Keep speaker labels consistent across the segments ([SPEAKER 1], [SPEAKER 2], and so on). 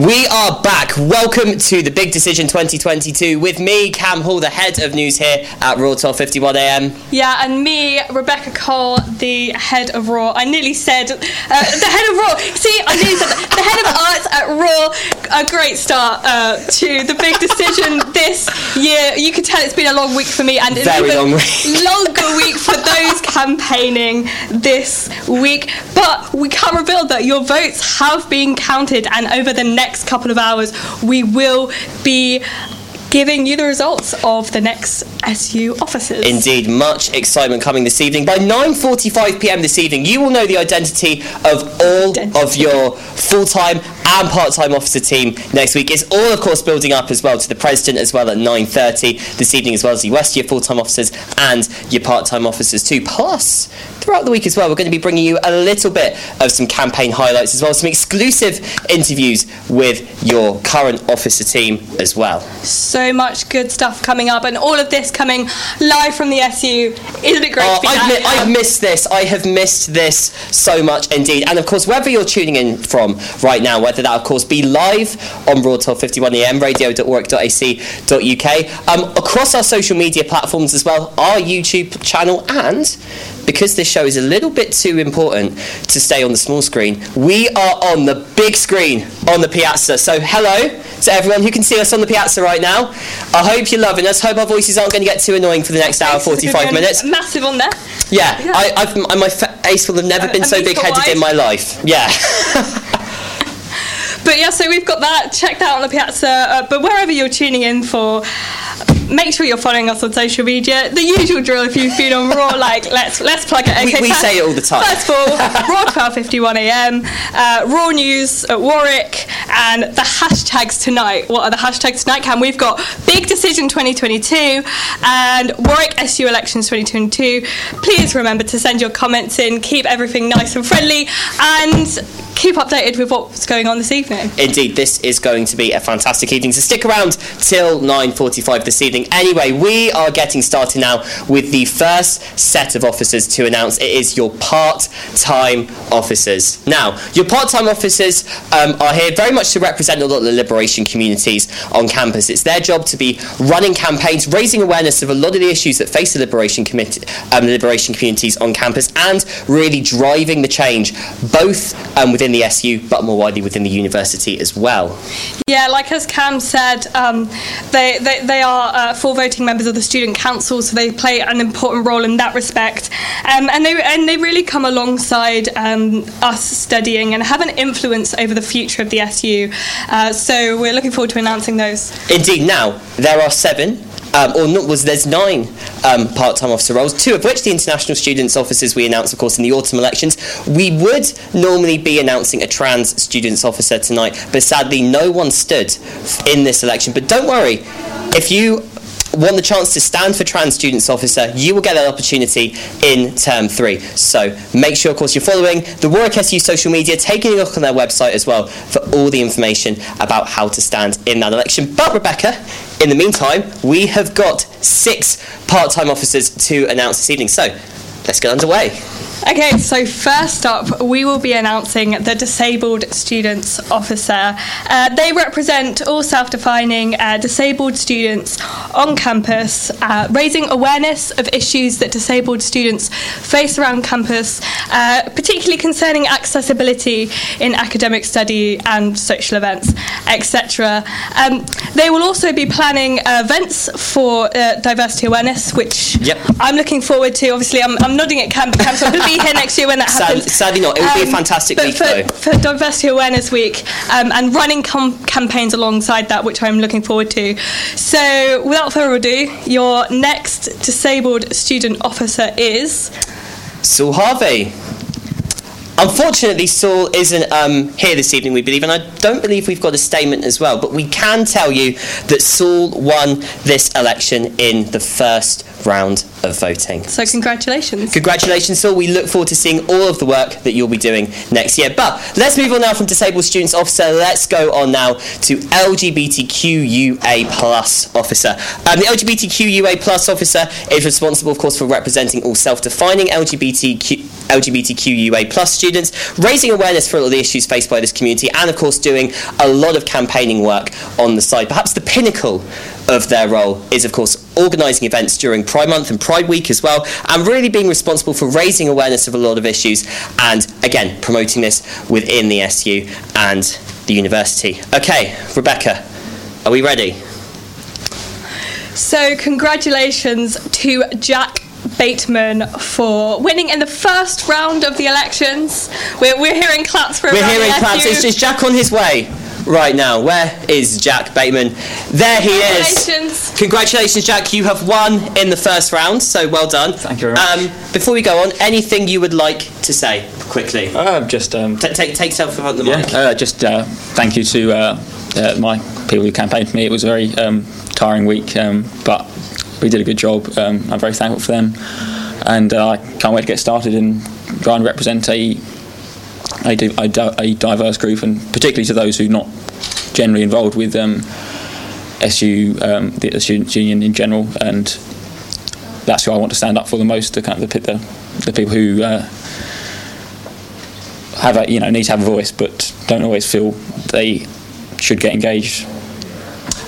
[SPEAKER 1] We are back. Welcome to the Big Decision 2022 with me, Cam Hall, the head of news here at Raw 1251 AM.
[SPEAKER 2] Yeah, and me, Rebecca Cole, the head of Raw. I nearly said uh, the head of Raw. See, I nearly said that. the head of arts at Raw. A great start uh, to the Big Decision this year. You can tell it's been a long week for me, and it's
[SPEAKER 1] Very long week.
[SPEAKER 2] longer week for those campaigning this week. But we can reveal that your votes have been counted, and over the next couple of hours, we will be giving you the results of the next SU officers.
[SPEAKER 1] Indeed, much excitement coming this evening. By 9:45 p.m. this evening, you will know the identity of all
[SPEAKER 2] Identity.
[SPEAKER 1] of your full-time and part-time officer team next week. It's all, of course, building up as well to the president as well at 9:30 this evening, as well as the rest of your full-time officers and your part-time officers too. Plus, throughout the week as well, we're going to be bringing you a little bit of some campaign highlights as well, some exclusive interviews with your current officer team as well.
[SPEAKER 2] so much good stuff coming up, and all of this coming live from the SU. Isn't it great
[SPEAKER 1] Oh, I've, mi- I've missed this. I have missed this so much indeed. And of course, wherever you're tuning in from right now, whether that of course be live on Broad 51 AM, radio.org.ac.uk, um, across our social media platforms as well, our YouTube channel, and because this show is a little bit too important to stay on the small screen, we are on the big screen on the piazza. So hello to everyone who can see us on the piazza right now. I hope you're loving us. Hope our voices aren't going to get too annoying for the next hour,
[SPEAKER 2] This is a good
[SPEAKER 1] 45 minutes.
[SPEAKER 2] Massive on there.
[SPEAKER 1] Yeah,
[SPEAKER 2] Yeah.
[SPEAKER 1] I, I've, my- face will have never
[SPEAKER 2] Uh,
[SPEAKER 1] been
[SPEAKER 2] a
[SPEAKER 1] so big headed in my life. Yeah.
[SPEAKER 2] But yeah, so we've got that. checked out on the piazza. Uh, but wherever you're tuning in for, make sure you're following us on social media. The usual drill. If you've been on Raw, like let's let's plug it.
[SPEAKER 1] We-
[SPEAKER 2] Okay,
[SPEAKER 1] we
[SPEAKER 2] first-
[SPEAKER 1] say it all the time.
[SPEAKER 2] First of all, Raw 12:51 a.m. Uh, Raw News at Warwick, and the hashtags tonight. What are the hashtags tonight? Cam, we've got Big Decision 2022 and Warwick SU Elections 2022. Please remember to send your comments in. Keep everything nice and friendly, and keep updated with what's going on this evening.
[SPEAKER 1] Indeed, this is going to be a fantastic evening. So stick around till 9:45 this evening. Anyway, we are getting started now with the first set of officers to announce. It is your part-time officers. Now, your part-time officers um, are here very much to represent a lot of the liberation communities on campus. It's their job to be running campaigns, raising awareness of a lot of the issues that face the liberation committee, um, liberation communities on campus, and really driving the change both um, within the SU but more widely within the university as well.
[SPEAKER 2] Yeah, like as Cam said, um, they, they, they are uh, full voting members of the student council, so they play an important role in that respect. Um, and they and they really come alongside um, us studying and have an influence over the future of the SU. Uh, so we're looking forward to announcing those.
[SPEAKER 1] Indeed, now there are seven. Um, or not, was there's nine um, part-time officer roles, two of which the international students officers we announced, of course, in the autumn elections. We would normally be announcing a trans students officer tonight, but sadly, no one stood in this election. But don't worry, if you want the chance to stand for trans students officer, you will get that opportunity in term three. So make sure, of course, you're following the Warwick SU social media, taking a look on their website as well for all the information about how to stand in that election. But Rebecca, in the meantime, we have got six part-time officers to announce this evening. So let's get underway.
[SPEAKER 2] Okay, so first up, we will be announcing the Disabled Students Officer. Uh, they represent all self defining uh, disabled students on campus, uh, raising awareness of issues that disabled students face around campus, uh, particularly concerning accessibility in academic study and social events, etc. Um, they will also be planning uh, events for uh, diversity awareness, which
[SPEAKER 1] Yep.
[SPEAKER 2] I'm looking forward to. Obviously, I'm, I'm nodding at camp, camp so I'm going to be here next year when that
[SPEAKER 1] Sad- sadly not. It would be a fantastic
[SPEAKER 2] but
[SPEAKER 1] week,
[SPEAKER 2] for,
[SPEAKER 1] though.
[SPEAKER 2] For Diversity Awareness Week um, and running com- campaigns alongside that, which I'm looking forward to. So, without further ado, your next disabled student officer is.
[SPEAKER 1] Saul Harvey. Unfortunately, Saul isn't um, here this evening, we believe, and I don't believe we've got a statement as well. But we can tell you that Saul won this election in the first round of voting.
[SPEAKER 2] So, congratulations.
[SPEAKER 1] Congratulations, Saul. We look forward to seeing all of the work that you'll be doing next year. But let's move on now from Disabled Students Officer. Let's go on now to LGBTQUA Plus Officer. Um, the LGBTQUA Plus Officer is responsible, of course, for representing all self-defining LGBTQ LGBTQIA plus students, raising awareness for the issues faced by this community, and of course doing a lot of campaigning work on the side. Perhaps the pinnacle of their role is, of course, organising events during Pride Month and Pride Week as well, and really being responsible for raising awareness of a lot of issues and, again, promoting this within the SU and the university. Okay, Rebecca, are we ready?
[SPEAKER 2] So, congratulations to Jack Bateman for winning in the first round of the elections. We're, we're hearing claps for
[SPEAKER 1] We're hearing claps. Is, is Jack on his way? Right now, where is Jack Bateman? There he is.
[SPEAKER 2] Congratulations.
[SPEAKER 1] Congratulations, Jack. You have won in the first round, so well done.
[SPEAKER 3] Thank you very much.
[SPEAKER 1] Um, before we go on, anything you would like to say quickly?
[SPEAKER 3] Uh, just um,
[SPEAKER 1] T- take take yourself from the
[SPEAKER 3] yeah,
[SPEAKER 1] mic.
[SPEAKER 3] uh, just uh, thank you to uh, uh, my people who campaigned for me. It was a very um, tiring week, um, but we did a good job. Um, I'm very thankful for them, and uh, I can't wait to get started and try and represent a a, a, diverse group, and particularly to those who are not generally involved with um, SU, um, the, students' union in general, and that's who I want to stand up for the most. The kind of the, the, the people who. Uh, have a, you know need to have a voice, but don't always feel they should get engaged.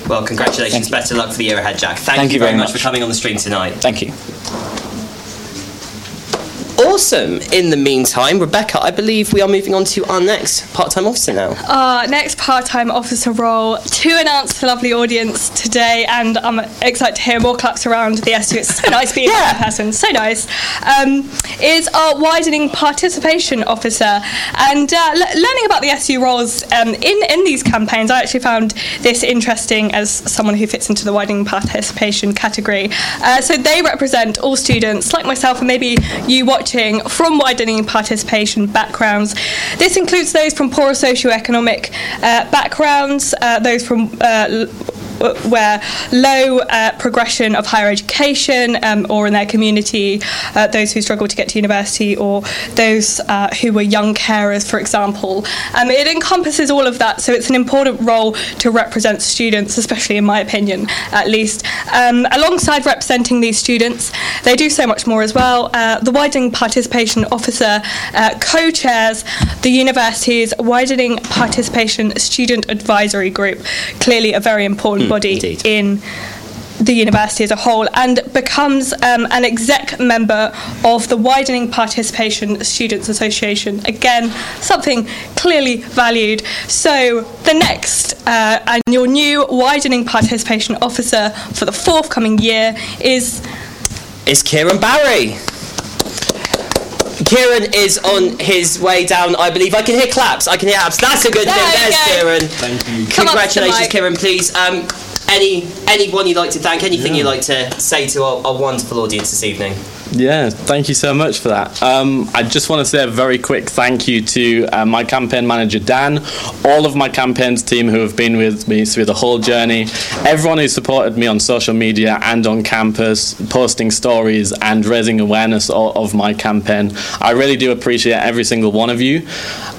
[SPEAKER 1] Well, congratulations. Better luck for the year ahead, Jack. Thank,
[SPEAKER 3] Thank
[SPEAKER 1] you
[SPEAKER 3] you
[SPEAKER 1] very
[SPEAKER 3] very
[SPEAKER 1] much for coming on the stream tonight.
[SPEAKER 3] Thank you.
[SPEAKER 1] Awesome. In the meantime, Rebecca, I believe we are moving on to our next part-time officer now.
[SPEAKER 2] Our next part-time officer role to announce to the lovely audience today, and I'm excited to hear more claps around the SU. It's so nice being
[SPEAKER 1] Yeah.
[SPEAKER 2] in person, so nice. Um, is our widening participation officer, and uh, le- learning about the SU roles um, in in these campaigns. I actually found this interesting as someone who fits into the widening participation category. Uh, so they represent all students, like myself, and maybe you watching from widening participation backgrounds. This includes those from poorer socioeconomic uh, backgrounds, uh, those from uh, where low uh, progression of higher education um, or in their community, uh, those who struggle to get to university or those uh, who were young carers, for example. Um, it encompasses all of that, so it's an important role to represent students, especially in my opinion, at least. Um, alongside representing these students, they do so much more as well. Uh, the Widening Participation Officer uh, co chairs the university's Widening Participation Student Advisory Group, clearly a very important
[SPEAKER 1] indeed.
[SPEAKER 2] in the university as a whole and becomes um, an exec member of the Widening Participation Students Association. Again, something clearly valued. So, the next uh, and your new Widening Participation Officer for the forthcoming year is
[SPEAKER 1] It's Kieran Barry. Kieran is on his way down, I believe. I can hear claps. I can hear claps. That's a good
[SPEAKER 2] There
[SPEAKER 1] thing. There's
[SPEAKER 2] go.
[SPEAKER 1] Kieran.
[SPEAKER 4] Thank you.
[SPEAKER 2] Come up to the
[SPEAKER 1] Congratulations. Kieran. Please, um, any anyone you'd like to thank, anything you'd like to say to our, our wonderful audience this evening?
[SPEAKER 4] Yeah, thank you so much for that. Um, I just want to say a very quick thank you to uh, my campaign manager Dan, all of my campaigns team who have been with me through the whole journey, everyone who supported me on social media and on campus, posting stories and raising awareness of, of my campaign. I really do appreciate every single one of you.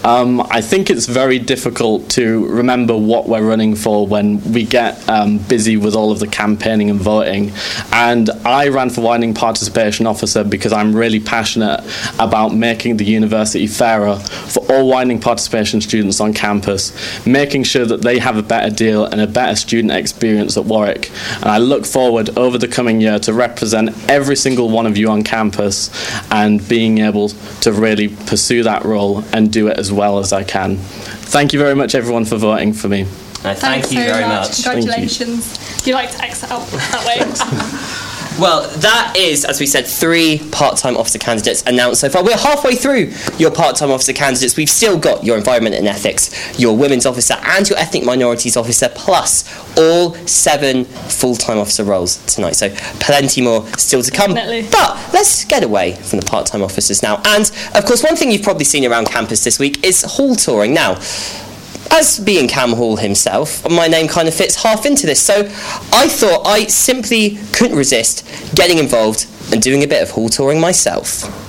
[SPEAKER 4] Um, I think it's very difficult to remember what we're running for when we get um, busy with all of the campaigning and voting. And I ran for Widening Participation Officer because I'm really passionate about making the university fairer for all Widening Participation students on campus, making sure that they have a better deal and a better student experience at Warwick. And I look forward over the coming year to represent every single one of you on campus and being able to really pursue that role and do it as well as I can. Thank you very much, everyone, for voting for me.
[SPEAKER 1] No, thank
[SPEAKER 2] Thanks
[SPEAKER 1] you
[SPEAKER 2] so
[SPEAKER 1] very
[SPEAKER 2] much.
[SPEAKER 1] much.
[SPEAKER 4] Thank you.
[SPEAKER 2] Congratulations. You like to exit out that way.
[SPEAKER 1] Well, that is, as we said, three part-time officer candidates announced so far. We're halfway through your part-time officer candidates. We've still got your environment and ethics, your women's officer, and your ethnic minorities officer, plus all seven full-time officer roles tonight. So plenty more still to come.
[SPEAKER 2] Definitely.
[SPEAKER 1] But let's get away from the part-time officers now. And of course, one thing you've probably seen around campus this week is hall touring. Now. As being Cam Hall himself, my name kind of fits half into this. So I thought I simply couldn't resist getting involved and doing a bit of hall touring myself.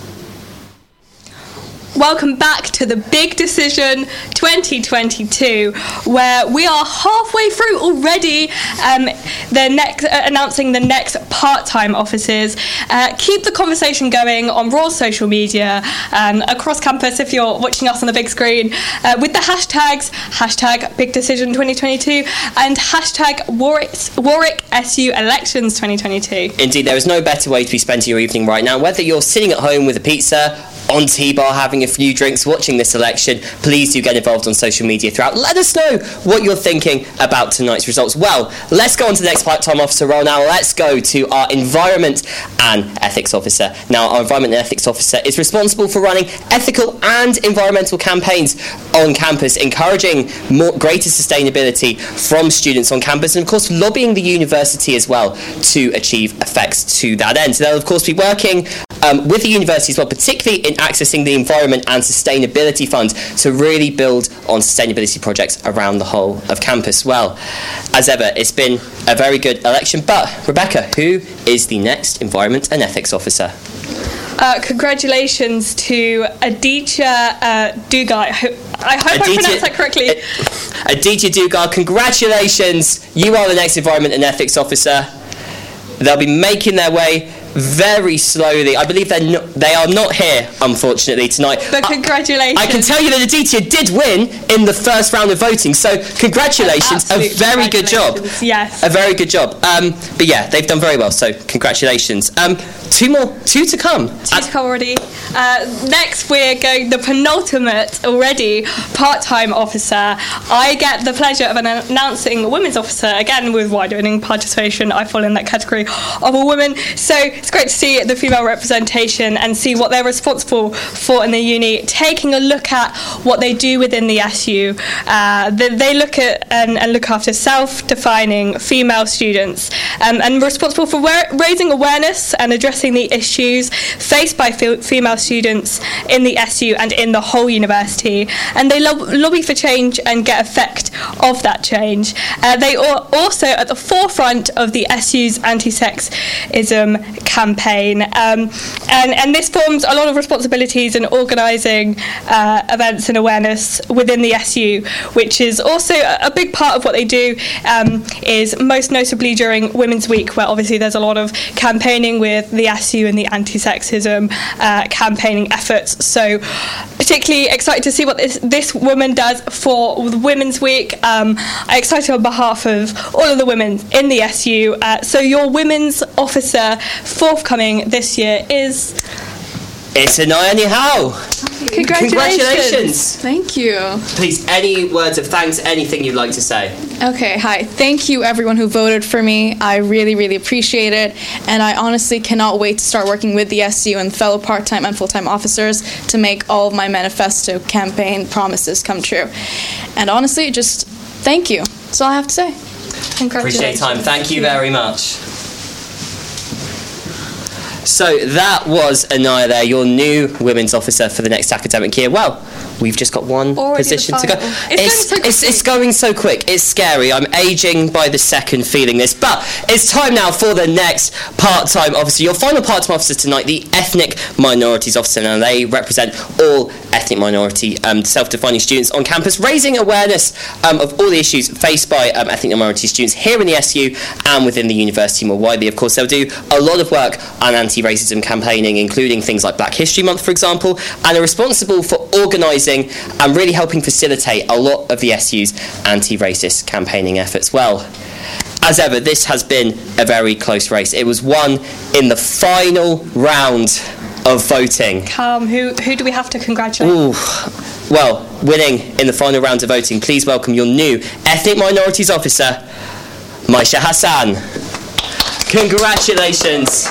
[SPEAKER 2] Welcome back to the Big Decision 2022, where we are halfway through already. Um, they're next uh, announcing the next part-time offices. Uh, keep the conversation going on raw social media and across campus if you're watching us on the big screen uh, with the hashtags hashtag Big Decision 2022 and hashtag Warwick SU Elections 2022.
[SPEAKER 1] Indeed, there is no better way to be spending your evening right now. Whether you're sitting at home with a pizza, on T-Bar having a few drinks, watching this election, please do get involved on social media throughout. Let us know what you're thinking about tonight's results. Well, let's go on to the next part-time officer role now. Let's go to our environment and ethics officer. Now, our environment and ethics officer is responsible for running ethical and environmental campaigns on campus, encouraging more greater sustainability from students on campus, and of course, lobbying the university as well to achieve effects to that end. So they'll of course be working um, with the university as well, particularly in accessing the Environment and Sustainability Fund to really build on sustainability projects around the whole of campus. Well, as ever, it's been a very good election. But, Rebecca, who is the next Environment and Ethics Officer?
[SPEAKER 2] Uh, congratulations to Aditya uh, Dugai. I hope I pronounced that correctly.
[SPEAKER 1] Aditya Dugar, congratulations. You are the next Environment and Ethics Officer. They'll be making their way very slowly. I believe they're not, they are not here, unfortunately, tonight.
[SPEAKER 2] But congratulations.
[SPEAKER 1] I, I can tell you that Aditya did win in the first round of voting, so congratulations. A very good job.
[SPEAKER 2] Yes.
[SPEAKER 1] A very good job. Um, but yeah, they've done very well, so congratulations. Um, two more, two to come.
[SPEAKER 2] Two to come already. Uh, next, we're going the penultimate already part-time officer. I get the pleasure of an announcing a women's officer again with widening participation. I fall in that category of a woman. So it's great to see the female representation and see what they're responsible for in the uni. Taking a look at what they do within the SU, uh, they, they, look at and, and, look after self-defining female students um, and responsible for raising awareness and addressing the issues faced by female students in the SU and in the whole university, and they lob- lobby for change and get effect of that change. Uh, they are also at the forefront of the SU's anti-sexism campaign, um, and and this forms a lot of responsibilities in organising uh, events and awareness within the SU, which is also a big part of what they do. Um, is most notably during Women's Week, where obviously there's a lot of campaigning with the SU and the anti-sexism uh, campaigning efforts. So, particularly excited to see what this, this woman does for Women's Week. Um, I'm excited on behalf of all of the women in the SU. Uh, so, your women's officer forthcoming this year is.
[SPEAKER 1] It's an Anaya Nihal.
[SPEAKER 2] Congratulations.
[SPEAKER 1] Congratulations.
[SPEAKER 5] Thank you.
[SPEAKER 1] Please, any words of thanks, anything you'd like to say?
[SPEAKER 5] Okay, hi. Thank you, everyone who voted for me. I really, really appreciate it. And I honestly cannot wait to start working with the SU and fellow part time and full time officers to make all of my manifesto campaign promises come true. And honestly, just thank you. That's all I have to say.
[SPEAKER 1] Congratulations. Appreciate time. Thank you very much. So that was Anaya there, your new women's officer for the next academic year. Well, we've just got one
[SPEAKER 2] Already
[SPEAKER 1] position to go.
[SPEAKER 2] It's,
[SPEAKER 1] so it's, it's, going so quick. It's scary. I'm aging by the second feeling this. But it's time now for the next part-time officer. Your final part-time officer tonight, the ethnic minorities officer. Now they represent all ethnic minority um, self-defining students on campus, raising awareness um, of all the issues faced by um, ethnic minority students here in the SU and within the university more widely. Of course, they'll do a lot of work on anti anti-racism campaigning, including things like Black History Month, for example, and are responsible for organising and really helping facilitate a lot of the SU's anti-racist campaigning efforts. Well, as ever, this has been a very close race. It was won in the final round of voting.
[SPEAKER 2] Cam. Who who do we have to congratulate?
[SPEAKER 1] Ooh. Well, winning in the final round of voting, please welcome your new ethnic minorities officer, Maisha Hassan. Congratulations.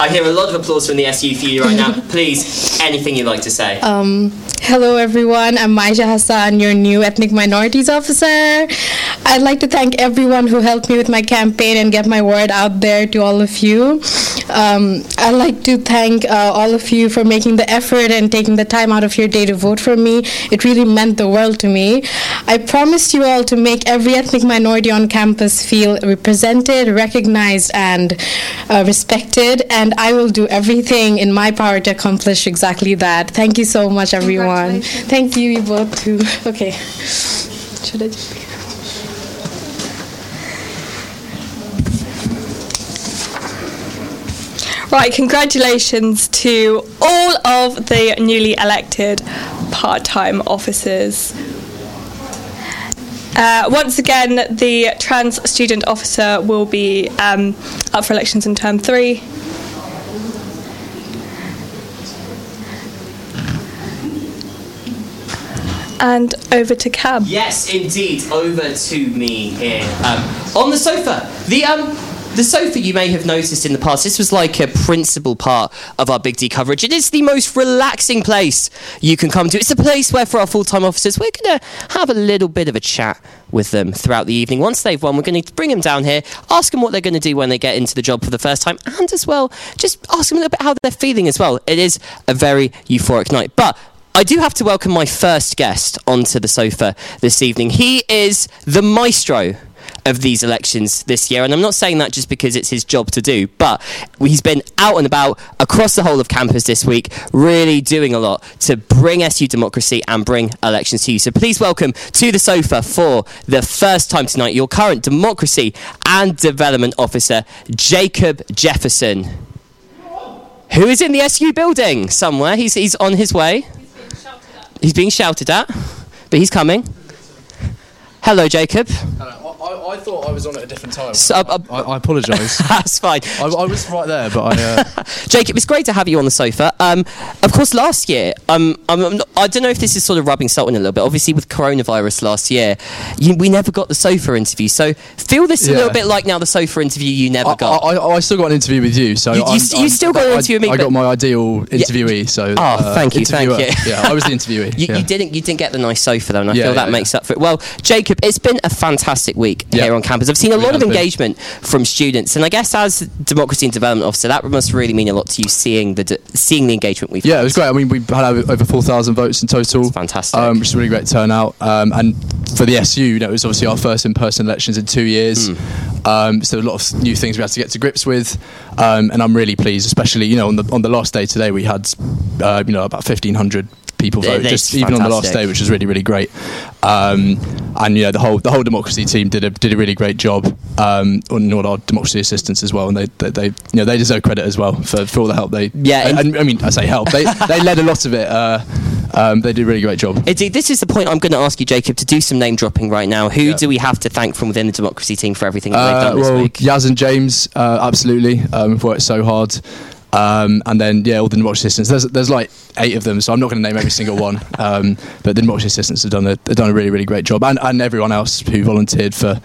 [SPEAKER 1] I hear a lot of applause from the SU for you right now. Please, anything you'd like to say?
[SPEAKER 6] Um, hello, everyone. I'm Maisha Hassan, your new ethnic minorities officer. I'd like to thank everyone who helped me with my campaign and get my word out there to all of you. Um, I'd like to thank uh, all of you for making the effort and taking the time out of your day to vote for me. It really meant the world to me. I promised you all to make every ethnic minority on campus feel represented, recognized, and uh, respected, and and I will do everything in my power to accomplish exactly that. Thank you so much, everyone. Thank you, you both too. Okay. Should I?
[SPEAKER 2] Right, congratulations to all of the newly elected part time officers. Uh, once again, the trans student officer will be um, up for elections in term three. And over to Cam.
[SPEAKER 1] Yes, indeed. Over to me here um, on the sofa. The um, the sofa you may have noticed in the past. This was like a principal part of our Big D coverage. It is the most relaxing place you can come to. It's a place where, for our full-time officers, we're going to have a little bit of a chat with them throughout the evening. Once they've won, we're going to bring them down here, ask them what they're going to do when they get into the job for the first time, and as well, just ask them a little bit how they're feeling as well. It is a very euphoric night, but. I do have to welcome my first guest onto the sofa this evening. He is the maestro of these elections this year. And I'm not saying that just because it's his job to do, but he's been out and about across the whole of campus this week, really doing a lot to bring SU democracy and bring elections to you. So please welcome to the sofa for the first time tonight your current democracy and development officer, Jacob Jefferson. Who is in the SU building somewhere? He's, he's on his way. He's being shouted at, but he's coming. Hello, Jacob.
[SPEAKER 7] Hello. I, I thought I was on at a different time.
[SPEAKER 1] So, uh, uh,
[SPEAKER 7] I, I apologise.
[SPEAKER 1] That's fine.
[SPEAKER 7] I, I was right there, but I. Uh,
[SPEAKER 1] Jacob, it's great to have you on the sofa. Um, of course, last year, um, I'm, I'm not, I don't know if this is sort of rubbing salt in a little bit. Obviously, with coronavirus last year, you, we never got the sofa interview. So feel this a little bit like now the sofa interview you never
[SPEAKER 7] I,
[SPEAKER 1] got.
[SPEAKER 7] I, I, I still got an interview with you, so
[SPEAKER 1] You- you
[SPEAKER 7] I'm-
[SPEAKER 1] s- you
[SPEAKER 7] I'm-
[SPEAKER 1] still got an
[SPEAKER 7] I-
[SPEAKER 1] interview with me,
[SPEAKER 7] I got my ideal interviewee. So.
[SPEAKER 1] Oh,
[SPEAKER 7] uh,
[SPEAKER 1] thank you, thank you.
[SPEAKER 7] Yeah, I was the interviewee.
[SPEAKER 1] You,
[SPEAKER 7] yeah.
[SPEAKER 1] you didn't you didn't get the nice sofa though, and I
[SPEAKER 7] Yeah,
[SPEAKER 1] feel that
[SPEAKER 7] yeah,
[SPEAKER 1] makes up for it. Well, Jacob, it's been a fantastic week
[SPEAKER 7] Yeah.
[SPEAKER 1] here on campus. I've seen a lot of
[SPEAKER 7] has been.
[SPEAKER 1] engagement from students, and I guess as democracy and development officer, that must really mean a lot to you seeing the de- seeing the engagement we've
[SPEAKER 7] Yeah,
[SPEAKER 1] had.
[SPEAKER 7] it was great. I mean, we had over over 4,000 votes in total.
[SPEAKER 1] That's fantastic.
[SPEAKER 7] Um, which is a really great turnout. Um, and for the SU, you know, it was obviously our first in-person elections in two years.
[SPEAKER 1] Hmm.
[SPEAKER 7] Um, so a lot of new things we had to get to grips with. Um, and I'm really pleased, especially you know on the on the last day today we had uh, you know about 1,500 people vote just even on the last day, which was really really great. Um, and you know the whole the whole democracy team did a did a really great job. Um, and all our democracy assistants as well, and they, they, they you know they deserve credit as well for, for all the help they
[SPEAKER 1] Yeah,
[SPEAKER 7] and,
[SPEAKER 1] and
[SPEAKER 7] I mean I say help they they led a lot of it. Uh, um, they did a really great job.
[SPEAKER 1] Indeed, this is the point I'm going to ask you, Jacob, to do some name dropping right now. Who
[SPEAKER 7] Yeah.
[SPEAKER 1] do we have to thank from within the democracy team for everything that they've
[SPEAKER 7] Uh,
[SPEAKER 1] done this
[SPEAKER 7] well,
[SPEAKER 1] week?
[SPEAKER 7] Yaz and James, uh, absolutely. Um, have worked so hard. Um, and then yeah, all the democracy assistants. There's there's like eight of them, so I'm not going to name every single one. Um, but the democracy assistants have done a have done a really really great job, and and everyone else who volunteered for.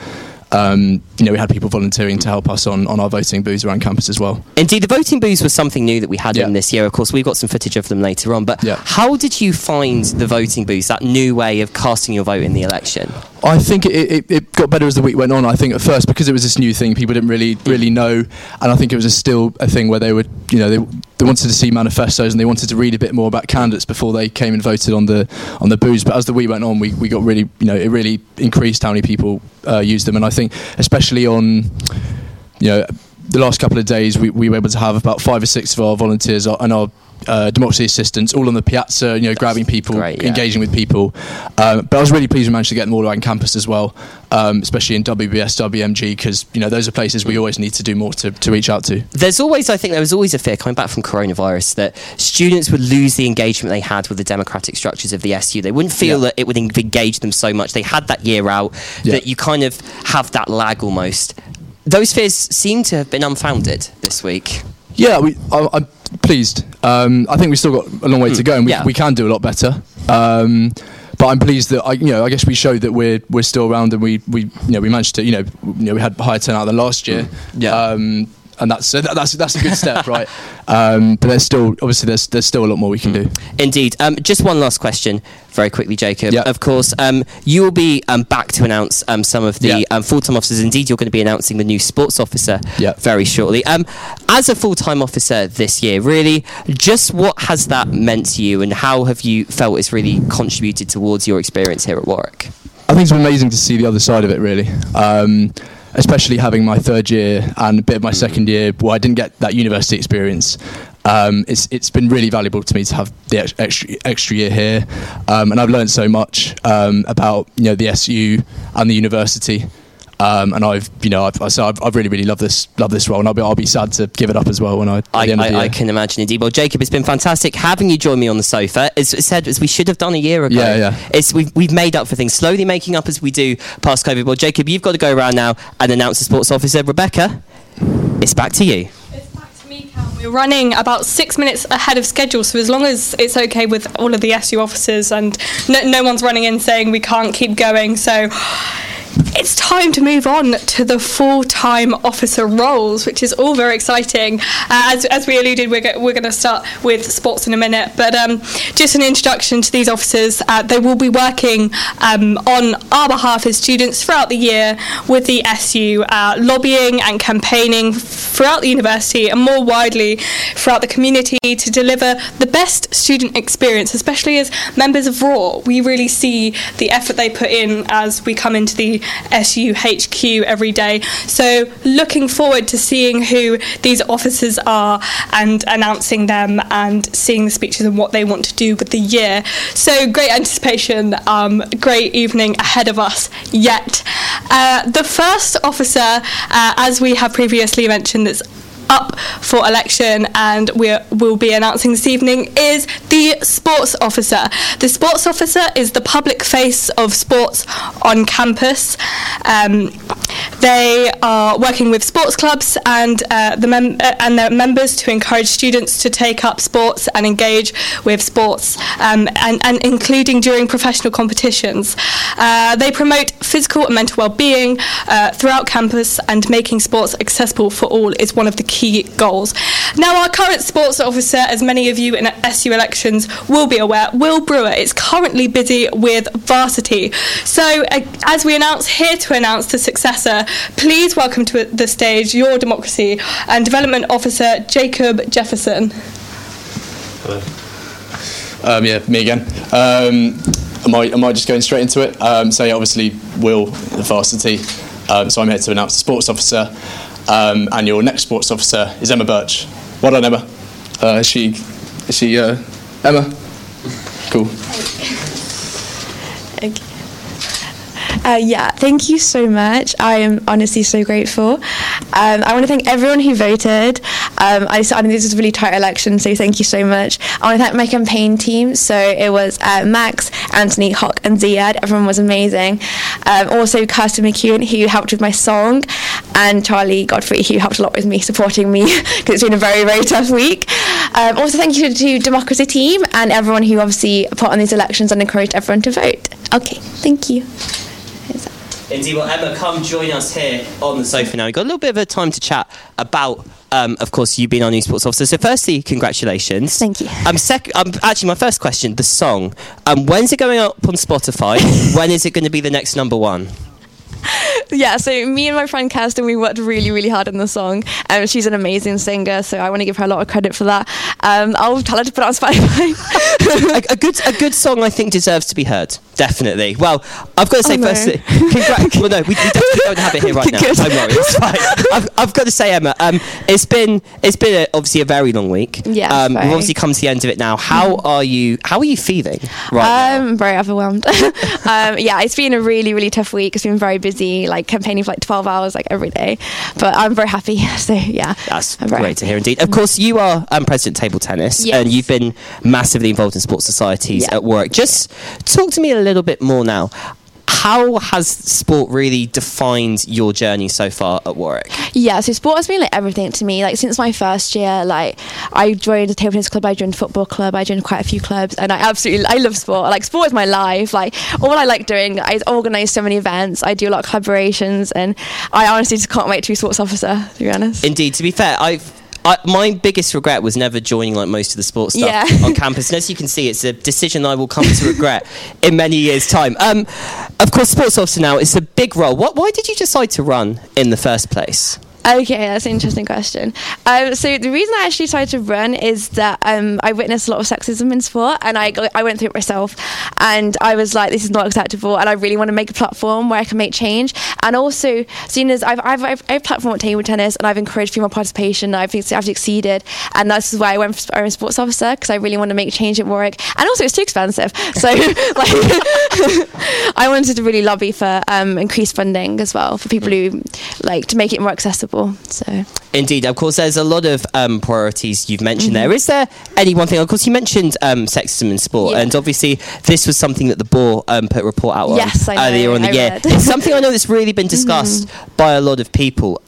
[SPEAKER 7] Um, you know, we had people volunteering to help us on, on our voting booths around campus as well.
[SPEAKER 1] Indeed, the voting booths were something new that we had
[SPEAKER 7] Yeah.
[SPEAKER 1] in this year. Of course, we've got some footage of them later on. But
[SPEAKER 7] Yeah.
[SPEAKER 1] how did you find the voting booths, that new way of casting your vote in the election?
[SPEAKER 7] I think it, it, it got better as the week went on. I think at first because it was this new thing, people didn't really really know, and I think it was a still a thing where they would you know they, they wanted to see manifestos and they wanted to read a bit more about candidates before they came and voted on the on the booze. But as the week went on, we, we got really you know it really increased how many people uh, used them, and I think especially on you know the last couple of days we, we were able to have about five or six of our volunteers and our uh, democracy assistants all on the piazza, you know, grabbing people,
[SPEAKER 1] great, yeah.
[SPEAKER 7] engaging with people. Um, but I was really pleased we managed to get them all around campus as well, um, especially in WBS, WMG, because you know those are places we always need to do more to, to reach out to.
[SPEAKER 1] There's always, I think, there was always a fear coming back from coronavirus that students would lose the engagement they had with the democratic structures of the SU. They wouldn't feel
[SPEAKER 7] Yeah.
[SPEAKER 1] that it would engage them so much. They had that year out,
[SPEAKER 7] Yeah.
[SPEAKER 1] that you kind of have that lag almost. Those fears seem to have been unfounded this week.
[SPEAKER 7] Yeah, we, I, I'm pleased. Um, I think we've still got a long way to go, and we,
[SPEAKER 1] yeah.
[SPEAKER 7] we can do a lot better. Um, but I'm pleased that I, you know, I guess we showed that we're we're still around, and we, we you know we managed to you know you know we had higher turnout than last year.
[SPEAKER 1] Yeah.
[SPEAKER 7] Um, and that's that, that's that's a good step, right? Um, but there's still obviously there's there's still a lot more we can do.
[SPEAKER 1] Indeed. Um, just one last question, very quickly, Jacob.
[SPEAKER 7] Yeah.
[SPEAKER 1] Of course, um, you will be um, back to announce um, some of the
[SPEAKER 7] Yeah.
[SPEAKER 1] um, full-time officers. Indeed, you're going to be announcing the new sports officer
[SPEAKER 7] Yeah.
[SPEAKER 1] very shortly. Um, as a full-time officer this year, really, just what has that meant to you, and how have you felt it's really contributed towards your experience here at Warwick?
[SPEAKER 7] I think it's amazing to see the other side of it, really. Especially having my third year and a bit of my second year, where I didn't get that university experience. Um, it's it's been really valuable to me to have the extra extra year here, um, and I've learned so much um, about you know the SU and the university. Um, and I've, you know, I've, I- so I've, I've really, really loved this, love this role, and I'll be, I'll be sad to give it up as well when I.
[SPEAKER 1] I,
[SPEAKER 7] the end of the
[SPEAKER 1] I, I can imagine indeed. Well, Jacob, it's been fantastic having you join me on the sofa. As I said, as we should have done a year ago.
[SPEAKER 7] Yeah, yeah.
[SPEAKER 1] It's we've, we've made up for things, slowly making up as we do past COVID. Well, Jacob, you've got to go around now and announce the sports officer. Rebecca, it's back to you.
[SPEAKER 2] It's back to me, Cam. We're running about six minutes ahead of schedule, so as long as it's okay with all of the SU officers and no, no one's running in saying we can't keep going, so it's time to move on to the full-time officer roles, which is all very exciting. Uh, as, as we alluded, we're, go- we're going to start with sports in a minute, but um, just an introduction to these officers. Uh, they will be working um, on our behalf as students throughout the year with the SU, uh, lobbying and campaigning throughout the university and more widely throughout the community to deliver the best student experience, especially as members of RAW. We really see the effort they put in as we come into the SU HQ every day. So, looking forward to seeing who these officers are and announcing them and seeing the speeches and what they want to do with the year. So, great anticipation, um, great evening ahead of us yet. Uh, the first officer, uh, as we have previously mentioned, that's up for election and we will be announcing this evening is the sports officer. The sports officer is the public face of sports on campus. Um, they are working with sports clubs and uh, the mem- uh, and their members to encourage students to take up sports and engage with sports, um, and, and including during professional competitions. Uh, they promote physical and mental well-being uh, throughout campus, and making sports accessible for all is one of the key goals. Now, our current sports officer, as many of you in SU elections will be aware, Will Brewer, is currently busy with varsity. So, uh, as we announce here to announce the successor, please welcome to the stage your democracy and development officer Jacob Jefferson.
[SPEAKER 7] Um, yeah, me again. Um, am I am I just going straight into it? Um, so yeah, obviously, Will, the varsity. Um, so I'm here to announce the sports officer, um, and your next sports officer is Emma Birch. Well done, Emma. Uh, is she, is she uh, Emma? Cool.
[SPEAKER 8] Uh, yeah, thank you so much. I am honestly so grateful. Um, I want to thank everyone who voted. Um, I, I think this was a really tight election, so thank you so much. I want to thank my campaign team. So it was uh, Max, Anthony, Hock, and Ziad. Everyone was amazing. Um, also, Kirsten McEwen, who helped with my song, and Charlie Godfrey, who helped a lot with me, supporting me, because it's been a very, very tough week. Um, also, thank you to Democracy Team and everyone who obviously put on these elections and encouraged everyone to vote. Okay, thank you.
[SPEAKER 1] Indeed, well, Emma, come join us here on the sofa now. We've got a little bit of a time to chat about, um, of course, you've been our new sports officer. So, firstly, congratulations.
[SPEAKER 8] Thank you.
[SPEAKER 1] Um, sec- um, actually, my first question: the song. Um, when's it going up on Spotify? when is it going to be the next number one?
[SPEAKER 8] Yeah, so me and my friend Kirsten, we worked really, really hard on the song. Um, she's an amazing singer, so I want to give her a lot of credit for that. Um, I'll tell her to put it on Spotify.
[SPEAKER 1] a, a good, a good song, I think, deserves to be heard. Definitely. Well, I've got to say,
[SPEAKER 8] Oh, no.
[SPEAKER 1] firstly, congrats. well, no, we, we definitely don't have it here right now.
[SPEAKER 8] Good.
[SPEAKER 1] Don't worry, it's fine. I've, I've got to say, Emma, um, it's been, it's been a, obviously a very long week.
[SPEAKER 8] Yeah,
[SPEAKER 1] um, we've obviously come to the end of it now. How are you? How are you feeling right now?
[SPEAKER 8] I'm very overwhelmed. um, yeah, it's been a really, really tough week. It's been very busy, like campaigning for like 12 hours, like every day. But I'm very happy. So yeah,
[SPEAKER 1] That's great to hear indeed. Of course, you are um, president of table tennis,
[SPEAKER 8] Yes.
[SPEAKER 1] and you've been massively involved in sports societies
[SPEAKER 8] Yeah.
[SPEAKER 1] at work. Just talk to me a little bit more now. How has sport really defined your journey so far at Warwick?
[SPEAKER 8] Yeah, so sport has been like everything to me. Like since my first year, like I joined a table tennis club, I joined a football club, I joined quite a few clubs, and I absolutely I love sport. Like sport is my life. Like all I like doing, I organise so many events, I do a lot of collaborations, and I honestly just can't wait to be sports officer. To be honest.
[SPEAKER 1] Indeed, to be fair, I've. I, my biggest regret was never joining like most of the sports stuff
[SPEAKER 8] Yeah.
[SPEAKER 1] on campus. And as you can see, it's a decision I will come to regret in many years' time. Um, of course, sports officer now is a big role. What, why did you decide to run in the first place?
[SPEAKER 8] Okay, that's an interesting question. Um, so the reason I actually decided to run is that um, I witnessed a lot of sexism in sport, and I I went through it myself, and I was like, this is not acceptable, and I really want to make a platform where I can make change. And also, seeing as I've I've I've, I've platformed table tennis, and I've encouraged female participation, I've I've succeeded, and that's why I went for I'm a sports officer because I really want to make change at Warwick, and also it's too expensive, so like I wanted to really lobby for um, increased funding as well for people who like to make it more accessible. So
[SPEAKER 1] Indeed, of course, there's a lot of um, priorities you've mentioned
[SPEAKER 8] Mm-hmm.
[SPEAKER 1] there. Is there any one thing? Of course, you mentioned um, sexism in sport,
[SPEAKER 8] Yeah.
[SPEAKER 1] and obviously, this was something that the Boar um, put a report out on
[SPEAKER 8] Yes,
[SPEAKER 1] earlier on the
[SPEAKER 8] I
[SPEAKER 1] year.
[SPEAKER 8] Mm-hmm.
[SPEAKER 1] It's something I know that's really been discussed by a lot of people.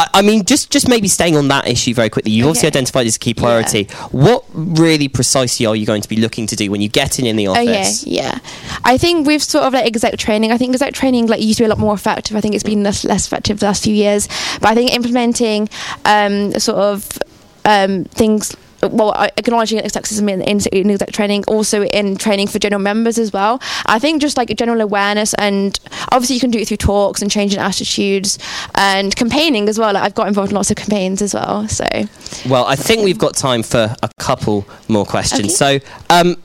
[SPEAKER 1] I, I mean, just just maybe staying on that issue very quickly. You've obviously
[SPEAKER 8] Okay.
[SPEAKER 1] identified as a key priority. What really precisely are you going to be looking to do when you get in in the
[SPEAKER 8] Okay,
[SPEAKER 1] office?
[SPEAKER 8] yeah. I think with sort of like exec training, I think exec training like used to be a lot more effective. I think it's been less, less effective the last few years. But I think implementing um, sort of um, things. Well, acknowledging sexism in, in, in exec training, also in training for general members as well. I think just like general awareness, and obviously you can do it through talks and changing attitudes and campaigning as well. Like I've got involved in lots of campaigns as well. So
[SPEAKER 1] Well, I think we've got time for a couple more questions.
[SPEAKER 8] Okay.
[SPEAKER 1] So, um,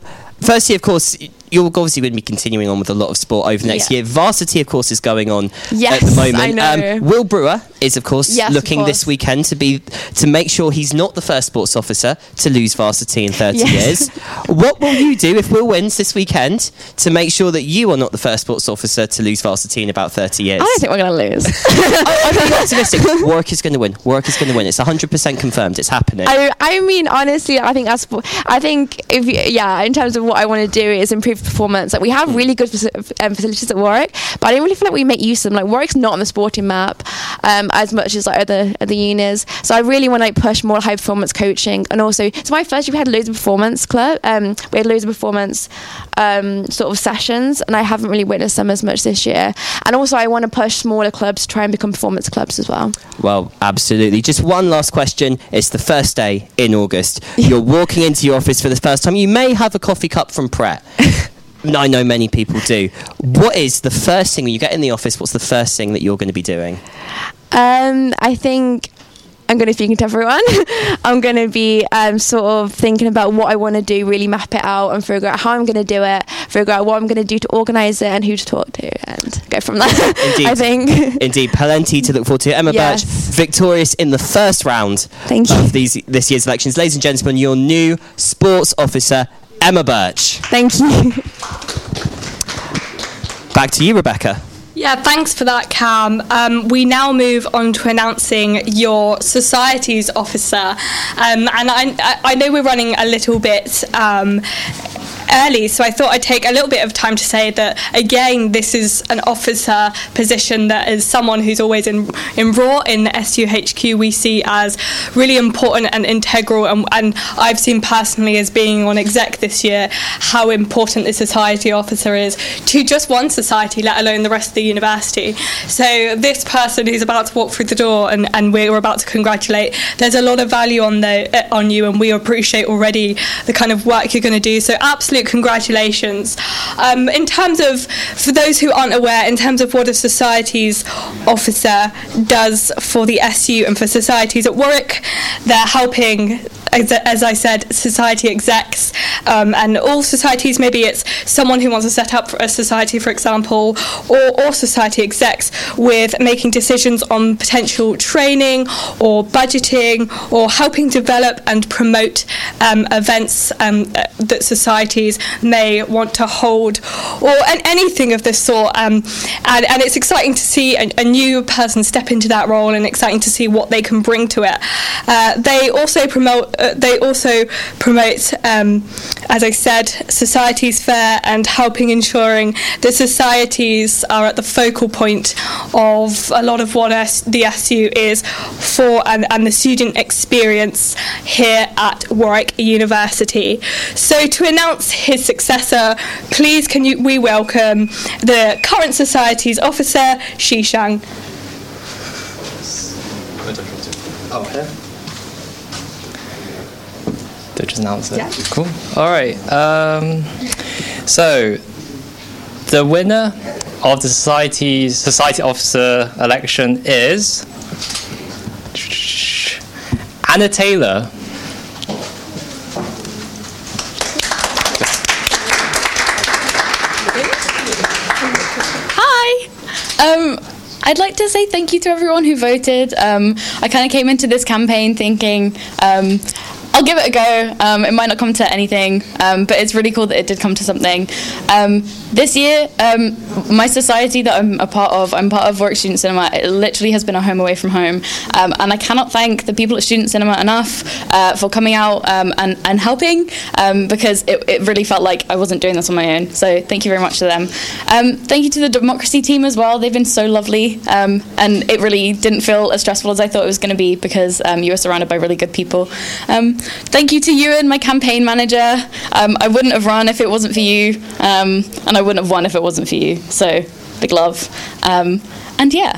[SPEAKER 1] firstly, of course, you're obviously going to be continuing on with a lot of sport over next
[SPEAKER 8] Yeah.
[SPEAKER 1] year. Varsity, of course, is going on at the moment. Um, Will Brewer is, of course,
[SPEAKER 8] Yes, of
[SPEAKER 1] looking this weekend to be to make sure he's not the first sports officer to lose varsity in 30
[SPEAKER 8] Yes.
[SPEAKER 1] years. What will you do if Will wins this weekend to make sure that you are not the first sports officer to lose varsity in about 30 years?
[SPEAKER 8] I don't think we're going to lose.
[SPEAKER 1] I- I'm being optimistic. Warwick is going to win. Warwick is going to win. It's 100% confirmed. It's happening.
[SPEAKER 8] I, I mean, honestly, I think that's. I think if yeah, in terms of what I want to do is improve performance. Like we have really good um, facilities at Warwick, but I don't really feel like we make use of them. Like Warwick's not on the sporting map um, as much as like other other unis. So I really want to like push more high performance coaching, and also so my first year we had loads of performance club. Um, we had loads of performance um, sort of sessions, and I haven't really witnessed them as much this year. And also I want to push smaller clubs to try and become performance clubs as well.
[SPEAKER 1] Well, absolutely. Just one last question. It's the first day in August. You're walking into your office for the first time. You may have a coffee cup from Pret. I know many people do. What is the first thing when you get in the office? What's the first thing that you're going to be doing?
[SPEAKER 8] Um, I think I'm going to be speaking to everyone. I'm going to be um, sort of thinking about what I want to do, really map it out and figure out how I'm going to do it, figure out what I'm going to do to organise it and who to talk to, and go from there.
[SPEAKER 1] Indeed.
[SPEAKER 8] I think.
[SPEAKER 1] Indeed, plenty to look forward to. Emma
[SPEAKER 8] Yes.
[SPEAKER 1] Birch, victorious in the first round
[SPEAKER 8] Thank you.
[SPEAKER 1] of these this year's elections. Ladies and gentlemen, your new sports officer, Emma Birch.
[SPEAKER 8] Thank you.
[SPEAKER 1] Back to you, Rebecca.
[SPEAKER 2] Yeah, thanks for that, Cam. Um, we now move on to announcing your societies officer, um, and I, I- I know we're running a little bit. Um, Early, so I thought I'd take a little bit of time to say that again, this is an officer position that is someone who's always in in raw in the SUHQ we see as really important and integral, and, and I've seen personally as being on exec this year how important the society officer is to just one society, let alone the rest of the university. So this person who's about to walk through the door and, and we're about to congratulate, there's a lot of value on the on you, and we appreciate already the kind of work you're going to do. So absolute congratulations. Um, in terms of, for those who aren't aware, in terms of what a society's officer does for the SU and for societies at Warwick, they're helping as, as I said, society execs um, and all societies. Maybe it's someone who wants to set up a society, for example, or, or society execs with making decisions on potential training or budgeting or helping develop and promote um, events um, uh, that societies may want to hold or an, anything of this sort. Um, and, and it's exciting to see a, a new person step into that role and exciting to see what they can bring to it. Uh, they also promote. They also promote, um, as I said, societies fair and helping ensuring that societies are at the focal point of a lot of what S- the SU is for and, and the student experience here at Warwick University. So to announce his successor, please can you we welcome the current society's officer, Shishang.
[SPEAKER 9] Oh, here. Do I just announce it? Cool. All right. Um, so, the winner of the society's society officer election is Anna Taylor.
[SPEAKER 10] Hi. Um, I'd like to say thank you to everyone who voted. Um, I kind of came into this campaign thinking um, I'll give it a go. Um, it might not come to anything, um, but it's really cool that it did come to something. Um, this year, um, my society that I'm a part of, I'm part of Warwick Student Cinema. It literally has been a home away from home, um, and I cannot thank the people at Student Cinema enough uh, for coming out um, and, and helping because it, it really felt like I wasn't doing this on my own. So thank you very much to them. thank you to the democracy team as well. They've been so lovely, and it really didn't feel as stressful as I thought it was going to be because you were surrounded by really good people. Um, thank you to Ewan, my campaign manager. Um, I wouldn't have run if it wasn't for you, um, and I wouldn't have won if it wasn't for you. So, big love. Um, and yeah,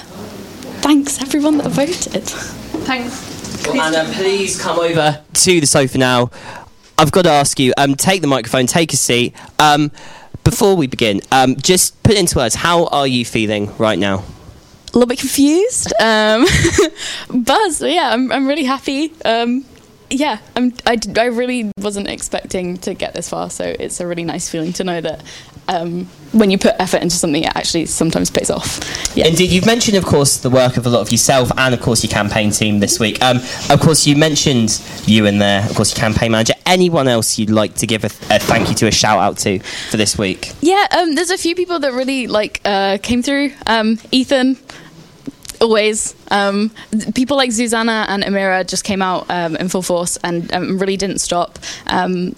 [SPEAKER 10] thanks everyone that voted.
[SPEAKER 2] Thanks.
[SPEAKER 1] Well, Anna, please come over to the sofa now. I've got to ask you, um, take the microphone, take a seat. Um, before we begin, um, just put into words, how are you feeling right now?
[SPEAKER 10] A little bit confused, um, but yeah, I'm, I'm really happy. Um, yeah, I'm, I, I really wasn't expecting to get this far, so it's a really nice feeling to know that um, when you put effort into something, it actually sometimes pays off.
[SPEAKER 1] Yeah. Indeed, you've mentioned, of course, the work of a lot of yourself and, of course, your campaign team this week. Um, of course, Ewan mentioned you in there, of course, your campaign manager. Anyone else you'd like to give a, a thank you to, a shout out to for this week?
[SPEAKER 10] Yeah, um, there's a few people that really like uh, came through. Um, Ethan, always. Um, people like Susanna and Amira just came out um, in full force and um, really didn't stop. Um,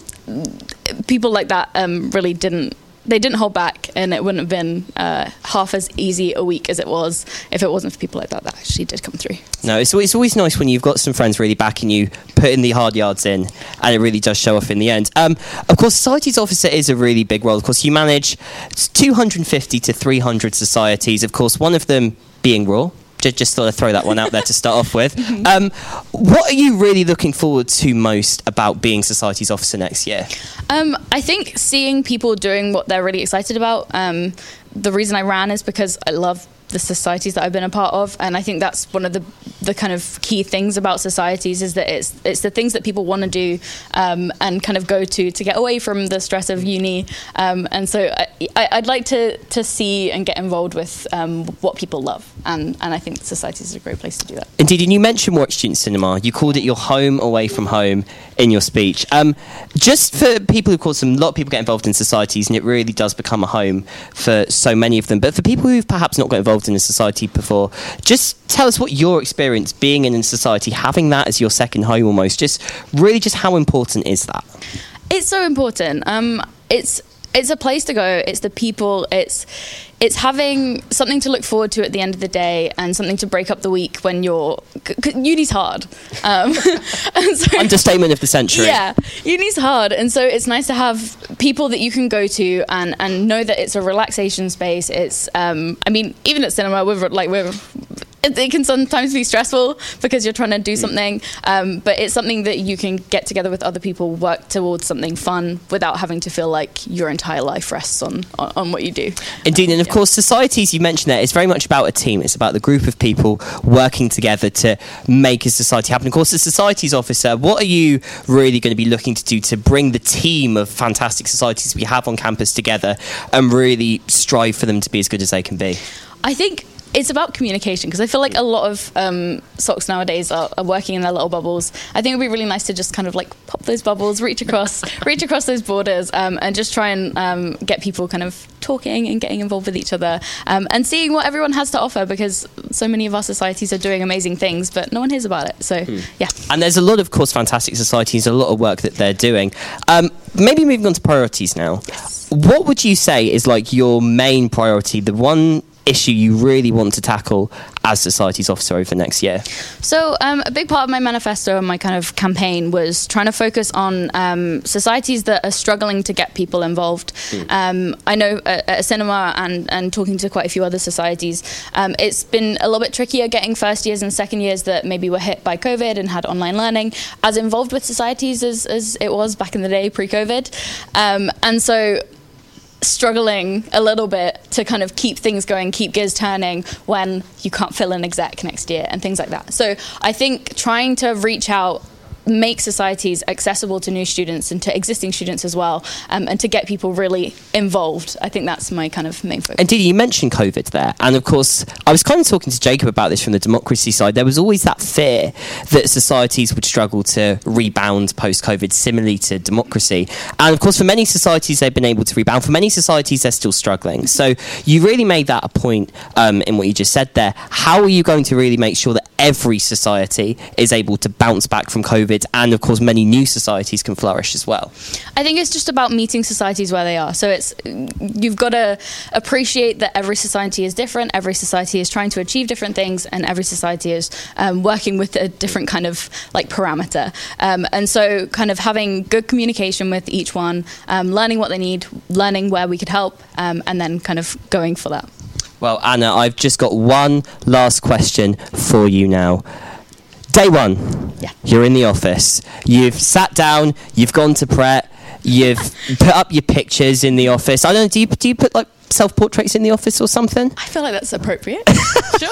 [SPEAKER 10] people like that um, really didn't. They didn't hold back, and it wouldn't have been uh, half as easy a week as it was if it wasn't for people like that that actually did come through.
[SPEAKER 1] No, it's always, it's always nice when you've got some friends really backing you, putting the hard yards in, and it really does show off in the end. Um, of course, societies officer is a really big role. Of course, you manage 250 to 300 societies. Of course, one of them being Raw, just, just thought I'd throw that one out there to start off with. Um, what are you really looking forward to most about being Society's officer next year?
[SPEAKER 10] Um, I think seeing people doing what they're really excited about. Um, the reason I ran is because I love the societies that I've been a part of, and I think that's one of the the kind of key things about societies is that it's it's the things that people want to do um, and kind of go to to get away from the stress of uni. Um, and so I, would like to to see and get involved with um, what people love, and and I think societies is a great place to do that.
[SPEAKER 1] Indeed, and you mentioned Warwick Student Cinema. You called it your home away from home in your speech. Um, just for people who some, a lot of people get involved in societies, and it really does become a home for so many of them. But for people who've perhaps not got involved in a society before, just tell us what your experience being in a society, having that as your second home almost, just really just how important is that?
[SPEAKER 10] It's so important. Um, it's it's a place to go. It's the people. It's it's having something to look forward to at the end of the day and something to break up the week when you're c- uni's hard. Um,
[SPEAKER 1] so, Understatement of the century.
[SPEAKER 10] Yeah, uni's hard, and so it's nice to have people that you can go to and and know that it's a relaxation space. It's um, I mean, even at cinema, we're like we're it, it, can sometimes be stressful because you're trying to do mm. something, um, but it's something that you can get together with other people, work towards something fun without having to feel like your entire life rests on, on, on what you do.
[SPEAKER 1] Indeed, and of yeah. course, societies, you mentioned that, it's very much about a team. It's about the group of people working together to make a society happen. Of course, the societies officer, what are you really going to be looking to do to bring the team of fantastic societies we have on campus together and really strive for them to be as good as they can be?
[SPEAKER 10] I think it's about communication because I feel like a lot of um, socks nowadays are, are, working in their little bubbles. I think it would be really nice to just kind of like pop those bubbles, reach across, reach across those borders, um, and just try and um, get people kind of talking and getting involved with each other um, and seeing what everyone has to offer because so many of our societies are doing amazing things, but no one hears about it. So, hmm. yeah.
[SPEAKER 1] And there's a lot of, course, fantastic societies, a lot of work that they're doing. Um, maybe moving on to priorities now. Yes. What would you say is like your main priority, the one issue you really want to tackle as society's officer over the next year?
[SPEAKER 10] So, um, a big part of my manifesto and my kind of campaign was trying to focus on um, societies that are struggling to get people involved. Mm. Um, I know at, at, cinema and, and talking to quite a few other societies, um, it's been a little bit trickier getting first years and second years that maybe were hit by COVID and had online learning as involved with societies as, as it was back in the day pre COVID. Um, and so, struggling a little bit to kind of keep things going, keep gears turning when you can't fill an exec next year and things like that. So I think trying to reach out make societies accessible to new students and to existing students as well, um, and to get people really involved. I think that's my kind of main focus.
[SPEAKER 1] And Didi, you mentioned COVID there, and of course, I was kind of talking to Jacob about this from the democracy side. There was always that fear that societies would struggle to rebound post COVID, similarly to democracy. And of course, for many societies, they've been able to rebound. For many societies, they're still struggling. So you really made that a point um, in what you just said there. How are you going to really make sure that every society is able to bounce back from COVID, and of course, many new societies can flourish as well?
[SPEAKER 10] I think it's just about meeting societies where they are. So it's you've got to appreciate that every society is different. Every society is trying to achieve different things, and every society is um, working with a different kind of like parameter. Um, and so, kind of having good communication with each one, um, learning what they need, learning where we could help, um, and then kind of going for that.
[SPEAKER 1] Well, Anna, I've just got one last question for you now. Day one,
[SPEAKER 10] Yeah.
[SPEAKER 1] you're in the office. You've sat down. You've gone to Pret. You've put up your pictures in the office. I don't know. Do you do you put like self portraits in the office or something?
[SPEAKER 10] I feel like that's appropriate. sure.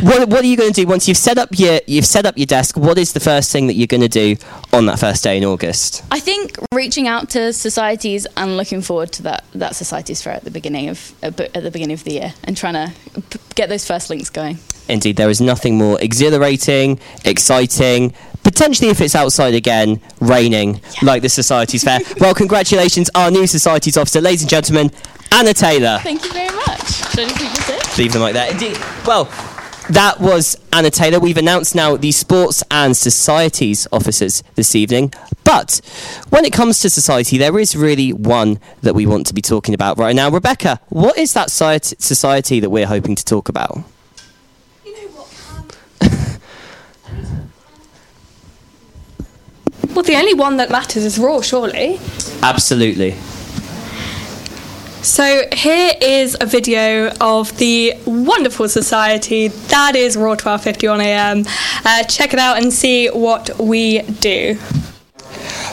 [SPEAKER 1] What What are you going to do once you've set up your you've set up your desk? What is the first thing that you're going to do on that first day in August?
[SPEAKER 10] I think reaching out to societies and looking forward to that that societies fair at the beginning of uh, at the beginning of the year and trying to p- get those first links going.
[SPEAKER 1] Indeed, there is nothing more exhilarating, exciting, potentially if it's outside again, raining, like the Society's Fair. well, congratulations, our new Society's Officer, ladies and gentlemen, Anna Taylor.
[SPEAKER 10] Thank you very much. Should I leave this in?
[SPEAKER 1] Leave them like that. Indeed. Well, that was Anna Taylor. We've announced now the Sports and Societies officers this evening. But when it comes to society, there is really one that we want to be talking about right now. Rebecca, what is that society that we're hoping to talk about?
[SPEAKER 2] Well, the only one that matters is Raw, surely.
[SPEAKER 1] Absolutely.
[SPEAKER 2] So here is a video of the wonderful society that is Raw 1251 AM. Uh, check it out and see what we do.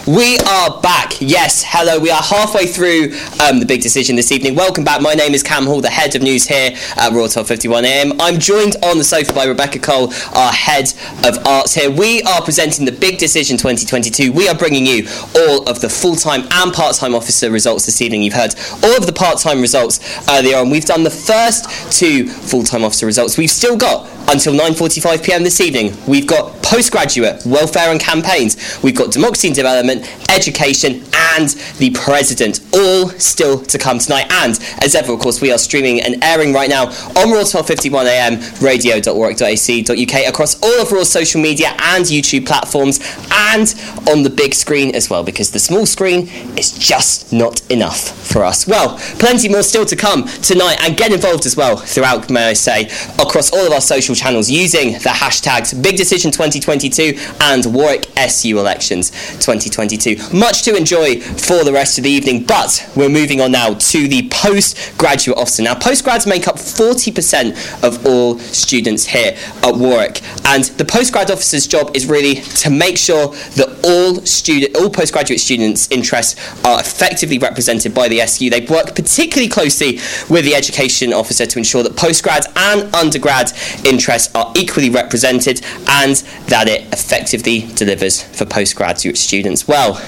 [SPEAKER 1] We are back. Yes, hello. We are halfway through um, the big decision this evening. Welcome back. My name is Cam Hall, the head of news here at Royal Raw 51 AM. I'm joined on the sofa by Rebecca Cole, our head of arts here. We are presenting the big decision 2022. We are bringing you all of the full time and part time officer results this evening. You've heard all of the part time results earlier on. We've done the first two full time officer results. We've still got until 9:45 p.m. this evening. We've got postgraduate welfare and campaigns. We've got democracy and development, education, and the president. All still to come tonight. And as ever, of course, we are streaming and airing right now on Raw 1251 AM, radio.warwick.ac.uk across all of Raw's social media and YouTube platforms, and on the big screen as well, because the small screen is just not enough for us. Well, plenty more still to come tonight, and get involved as well throughout, may I say, across all of our social channels using the hashtags Big Decision 2022 and Warwick SU Elections 2022. Much to enjoy for the rest of the evening, but we're moving on now to the postgraduate officer. Now, postgrads make up 40% of all students here at Warwick, and the postgrad officer's job is really to make sure that all student, all postgraduate students' interests are effectively represented by the SU. They work particularly closely with the education officer to ensure that postgrad and undergrad interests are equally represented and that it effectively delivers for postgraduate students. Well,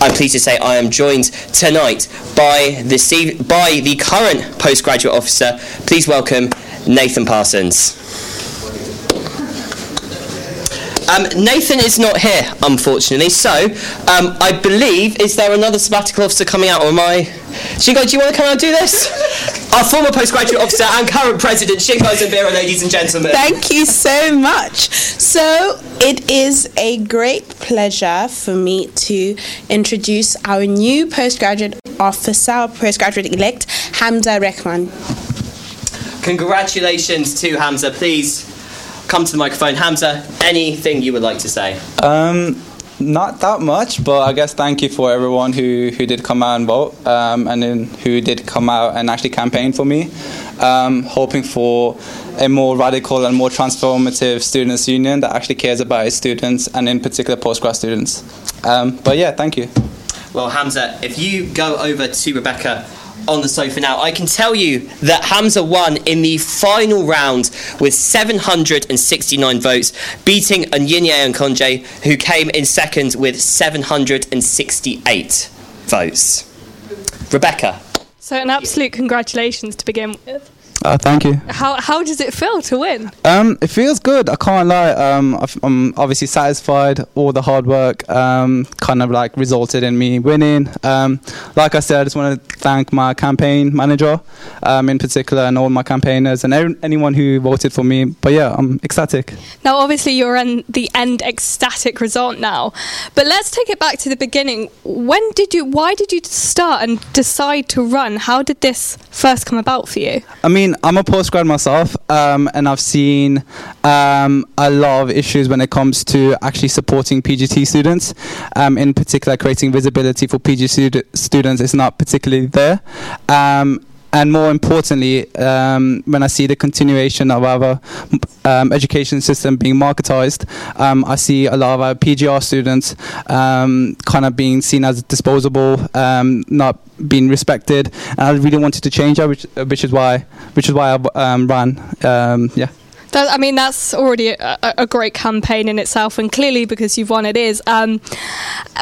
[SPEAKER 1] I'm pleased to say I am joined tonight by the by the current postgraduate officer. Please welcome Nathan Parsons. Um, Nathan is not here, unfortunately. So, um, I believe is there another sabbatical officer coming out, or am I? Shingo, do you want to come out and do this? Our former postgraduate officer and current president, Shingo Zambira, ladies and gentlemen.
[SPEAKER 11] Thank you so much. So, it is a great pleasure for me to introduce our new postgraduate officer, our postgraduate elect, Hamza Rehman.
[SPEAKER 1] Congratulations to Hamza. Please come to the microphone. Hamza, anything you would like to say?
[SPEAKER 12] Um, not that much, but I guess thank you for everyone who, who did come out and vote, um, and then who did come out and actually campaign for me. Um, hoping for a more radical and more transformative students' union that actually cares about its students and in particular postgrad students. Um, but yeah, thank you.
[SPEAKER 1] Well, Hamza, if you go over to Rebecca on the sofa now. I can tell you that Hamza won in the final round with 769 votes, beating Onyinye and Konje, who came in second with 768 votes. Rebecca.
[SPEAKER 2] So, an absolute congratulations to begin with.
[SPEAKER 12] Uh, thank you.
[SPEAKER 2] How, how does it feel to win?
[SPEAKER 12] Um, it feels good. I can't lie. Um, I've- I'm obviously satisfied. All the hard work um, kind of like resulted in me winning. Um, like I said, I just want to thank my campaign manager, um, in particular, and all my campaigners and every- anyone who voted for me. But yeah, I'm ecstatic.
[SPEAKER 2] Now, obviously, you're in the end ecstatic result now, but let's take it back to the beginning. When did you? Why did you start and decide to run? How did this first come about for you?
[SPEAKER 12] I mean, I'm a postgrad myself, um, and I've seen um, a lot of issues when it comes to actually supporting PGT students. Um, in particular, creating visibility for PG stud- students is not particularly there. Um, and more importantly, um, when I see the continuation of our um, education system being marketized, um, I see a lot of our PGR students um, kind of being seen as disposable, um, not being respected. And I really wanted to change that, which, which is why, which is why I um, ran. Yeah.
[SPEAKER 2] That, I mean, that's already a, a great campaign in itself, and clearly because you've won, it is. Um,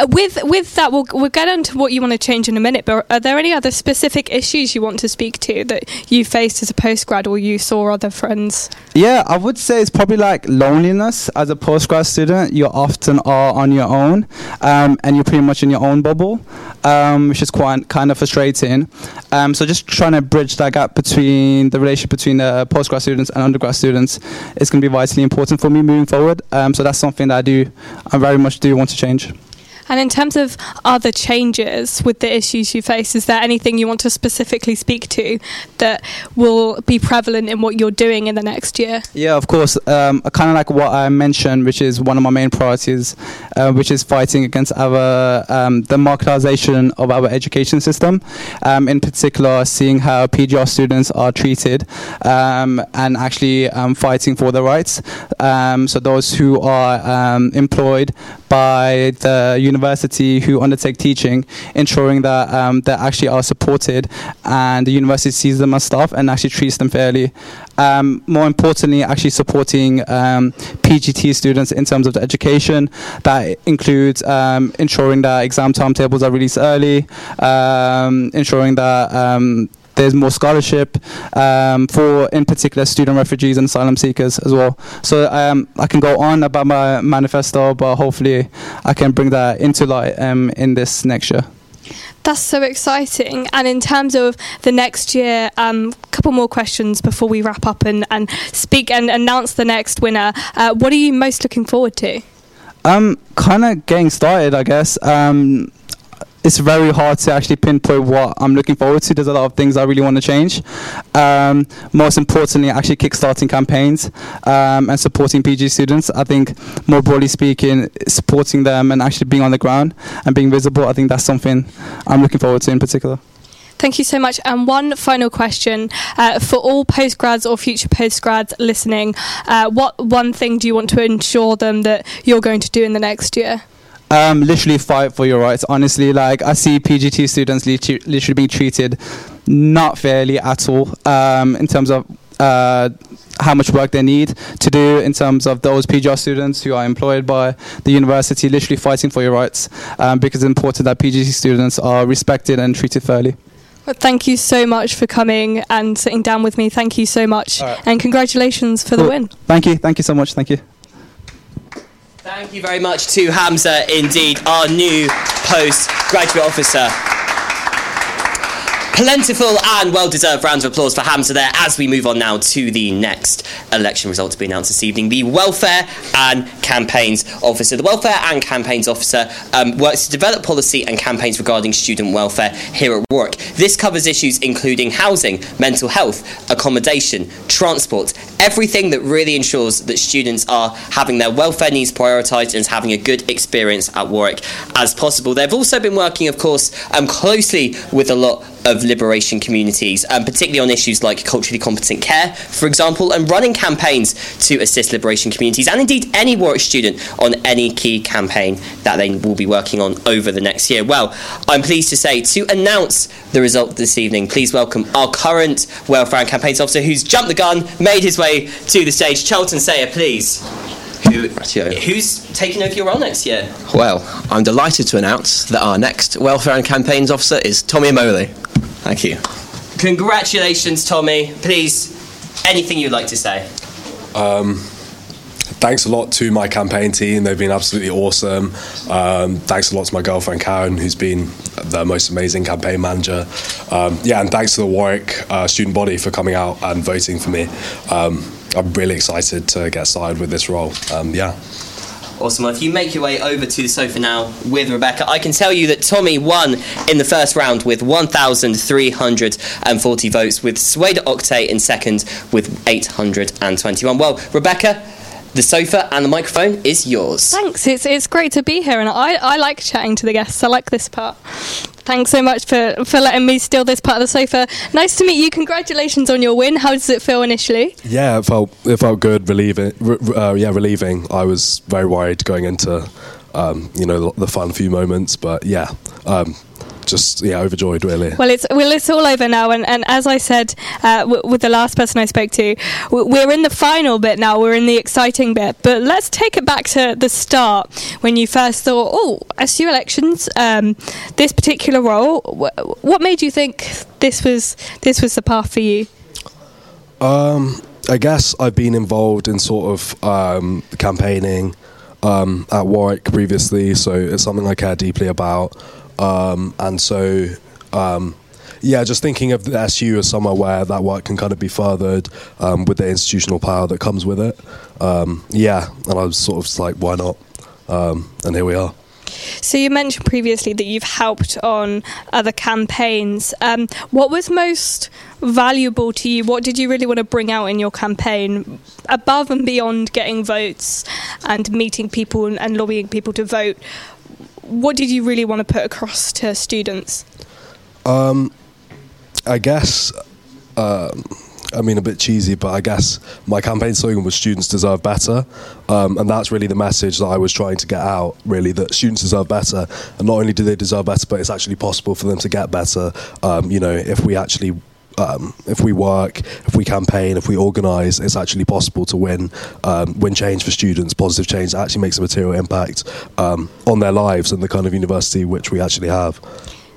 [SPEAKER 2] with with that, we'll we'll get into what you want to change in a minute. But are there any other specific issues you want to speak to that you faced as a postgrad, or you saw other friends?
[SPEAKER 12] Yeah, I would say it's probably like loneliness as a postgrad student. You often are on your own, um, and you're pretty much in your own bubble, um, which is quite kind of frustrating. Um, so just trying to bridge that gap between the relationship between the postgrad students and undergrad students is going to be vitally important for me moving forward. Um, so that's something that I do, I very much do want to change.
[SPEAKER 2] And in terms of other changes with the issues you face, is there anything you want to specifically speak to that will be prevalent in what you're doing in the next year?
[SPEAKER 12] Yeah, of course. Um, kind of like what I mentioned, which is one of my main priorities, uh, which is fighting against our um, the marketization of our education system. Um, in particular, seeing how PGR students are treated, um, and actually um, fighting for their rights. Um, so those who are employed by the university who undertake teaching, ensuring that um, they actually are supported and the university sees them as staff and actually treats them fairly. Um, more importantly, actually supporting um, PGT students in terms of the education. That includes um, ensuring that exam timetables are released early, um, ensuring that um, there's more scholarship um, for, in particular, student refugees and asylum seekers as well. So um, I can go on about my manifesto, but hopefully I can bring that into light um, in this next year.
[SPEAKER 2] That's so exciting. And in terms of the next year, a um, couple more questions before we wrap up and, and speak and announce the next winner. Uh, what are you most looking forward to?
[SPEAKER 12] Um, kind of getting started, I guess. Um, it's very hard to actually pinpoint what I'm looking forward to. There's a lot of things I really want to change. Um, most importantly, actually kickstarting campaigns um, and supporting PG students. I think, more broadly speaking, supporting them and actually being on the ground and being visible. I think that's something I'm looking forward to in particular.
[SPEAKER 2] Thank you so much. And one final question uh, for all postgrads or future postgrads listening: uh, What one thing do you want to ensure them that you're going to do in the next year?
[SPEAKER 12] Um, literally fight for your rights. Honestly, like I see PGT students literally, literally being treated not fairly at all um, in terms of. Uh, how much work they need to do in terms of those PGR students who are employed by the university, literally fighting for your rights, um, because it's important that PGT students are respected and treated fairly.
[SPEAKER 2] Well, thank you so much for coming and sitting down with me. Thank you so much, and congratulations for the win.
[SPEAKER 12] Thank you, thank you so much, thank you.
[SPEAKER 1] Thank you very much to Hamza, indeed, our new postgraduate officer. Plentiful and well deserved rounds of applause for Hamza there as we move on now to the next election result to be announced this evening. The Welfare and Campaigns Officer. The Welfare and Campaigns Officer um, works to develop policy and campaigns regarding student welfare here at Warwick. This covers issues including housing, mental health, accommodation, transport, everything that really ensures that students are having their welfare needs prioritised and having a good experience at Warwick as possible. They've also been working, of course, um, closely with a lot of liberation communities, um, particularly on issues like culturally competent care, for example, and running campaigns to assist liberation communities, and indeed any Warwick student on any key campaign that they will be working on over the next year. Well, I'm pleased to say to announce the result this evening, please welcome our current Welfare and Campaigns Officer who's jumped the gun, made his way to the stage, Charlton Sayer, please. Who, who's taking over your role next year?
[SPEAKER 13] Well, I'm delighted to announce that our next Welfare and Campaigns Officer is Tommy Moley. Thank you.
[SPEAKER 1] Congratulations, Tommy. Please, anything you'd like to say?
[SPEAKER 14] Um, thanks a lot to my campaign team. They've been absolutely awesome. Um, thanks a lot to my girlfriend Karen, who's been the most amazing campaign manager. Um, yeah, and thanks to the Warwick uh, student body for coming out and voting for me. Um, I'm really excited to get started with this role. Um, yeah.
[SPEAKER 1] Awesome. Well, if you make your way over to the sofa now with Rebecca, I can tell you that Tommy won in the first round with 1,340 votes, with Sueda Octay in second with 821. Well, Rebecca, the sofa and the microphone is yours.
[SPEAKER 2] Thanks. It's it's great to be here, and I, I like chatting to the guests. I like this part. Thanks so much for, for letting me steal this part of the sofa. Nice to meet you. Congratulations on your win. How does it feel initially?
[SPEAKER 14] Yeah, it felt it felt good, relieving. Uh, yeah, relieving. I was very worried going into, um, you know, the fun few moments, but yeah, um, just yeah, overjoyed really.
[SPEAKER 2] Well, it's well, it's all over now, and, and as I said uh, w- with the last person I spoke to, w- we're in the final bit now. We're in the exciting bit, but let's take it back to the start when you first thought, oh, SU elections, um, this particular role. W- what made you think this was this was the path for you?
[SPEAKER 14] Um, I guess I've been involved in sort of um, campaigning um, at Warwick previously, so it's something I care deeply about. Um, and so, um, yeah, just thinking of the SU as somewhere where that work can kind of be furthered um, with the institutional power that comes with it. Um, yeah, and I was sort of like, why not? Um, and here we are.
[SPEAKER 2] So you mentioned previously that you've helped on other campaigns. Um, what was most valuable to you? What did you really want to bring out in your campaign, above and beyond getting votes and meeting people and, and lobbying people to vote? What did you really want to put across to students?
[SPEAKER 14] Um, I guess, um, I mean, a bit cheesy, but I guess my campaign slogan was "Students deserve better," um, and that's really the message that I was trying to get out. Really, that students deserve better, and not only do they deserve better, but it's actually possible for them to get better. Um, you know, if we actually um, if we work, if we campaign, if we organise, it's actually possible to win um, win change for students, positive change that actually makes a material impact um, on their lives and the kind of university which we actually have.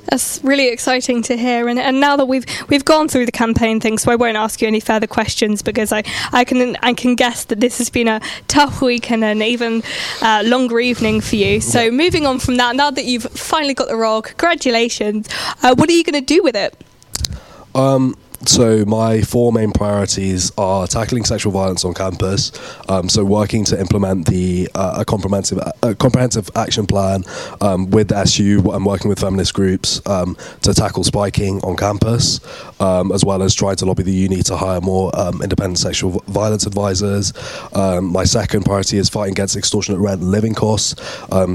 [SPEAKER 2] That's really exciting to hear, and, and now that we've we've gone through the campaign thing, so I won't ask you any further questions because I, I can I can guess that this has been a tough week and an even uh, longer evening for you. So yeah. moving on from that, now that you've finally got the role, congratulations! Uh, what are you going to do with it?
[SPEAKER 14] Um, so my four main priorities are tackling sexual violence on campus. Um, so working to implement the uh, a comprehensive a comprehensive action plan um, with the SU and working with feminist groups um, to tackle spiking on campus, um, as well as trying to lobby the uni to hire more um, independent sexual violence advisors. Um, my second priority is fighting against extortionate rent and living costs.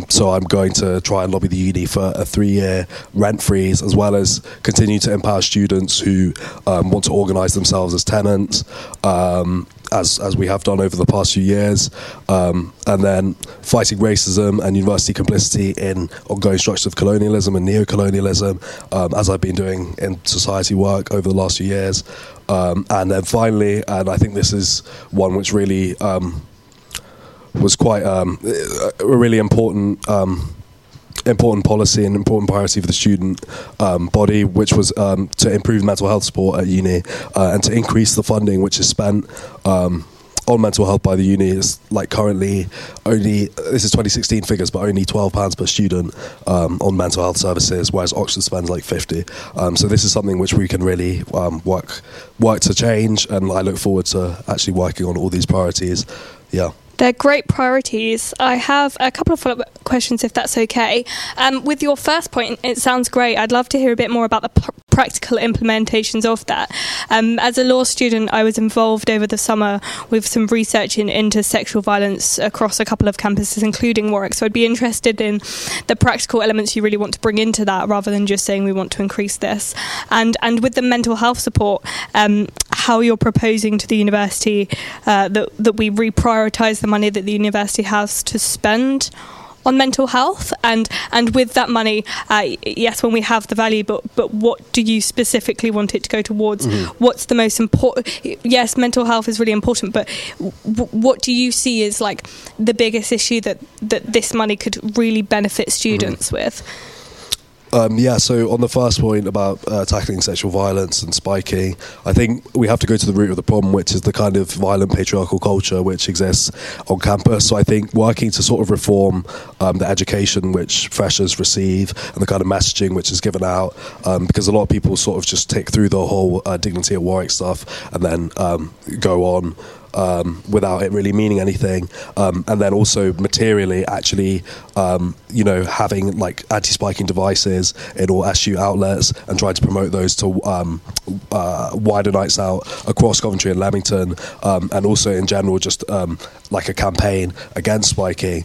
[SPEAKER 14] so I'm going to try and lobby the uni for a three-year rent freeze, as well as continue to empower students who um, want to organise themselves as tenants, um, as as we have done over the past few years, um, and then fighting racism and university complicity in ongoing structures of colonialism and neo-colonialism, um, as I've been doing in society work over the last few years, um, and then finally, and I think this is one which really um, was quite a really important important policy and important priority for the student um, body, which was um, to improve mental health support at uni uh, and to increase the funding which is spent. Um, on mental health by the uni is like currently only this is 2016 figures, but only 12 pounds per student um, on mental health services, whereas Oxford spends like 50. Um, so this is something which we can really um, work work to change, and I look forward to actually working on all these priorities. Yeah.
[SPEAKER 2] They're great priorities. I have a couple of follow up questions, if that's okay. Um, with your first point, it sounds great. I'd love to hear a bit more about the pr- practical implementations of that. Um, as a law student, I was involved over the summer with some research in, into sexual violence across a couple of campuses, including Warwick. So I'd be interested in the practical elements you really want to bring into that rather than just saying we want to increase this. And, and with the mental health support, um, how you're proposing to the university uh, that, that we reprioritise the money that the university has to spend on mental health. And and with that money uh, yes when we have the value but but what do you specifically want it to go towards?
[SPEAKER 15] Mhm.
[SPEAKER 2] what's the most important yes mental health is really important but w- what do you see as like the biggest issue that that this money could really benefit students with
[SPEAKER 14] Um, yeah, so on the first point about uh, tackling sexual violence and spiking, I think we have to go to the root of the problem, which is the kind of violent patriarchal culture which exists on campus. So I think working to sort of reform um, the education which freshers receive and the kind of messaging which is given out, um, because a lot of people sort of just tick through the whole uh, dignity at Warwick stuff and then um, go on um, without it really meaning anything, um, and then also materially actually, um, you know, having like anti-spiking devices in all SU outlets and trying to promote those to um, uh, wider nights out across Coventry and Leamington, um, and also in general just um, like a campaign against spiking.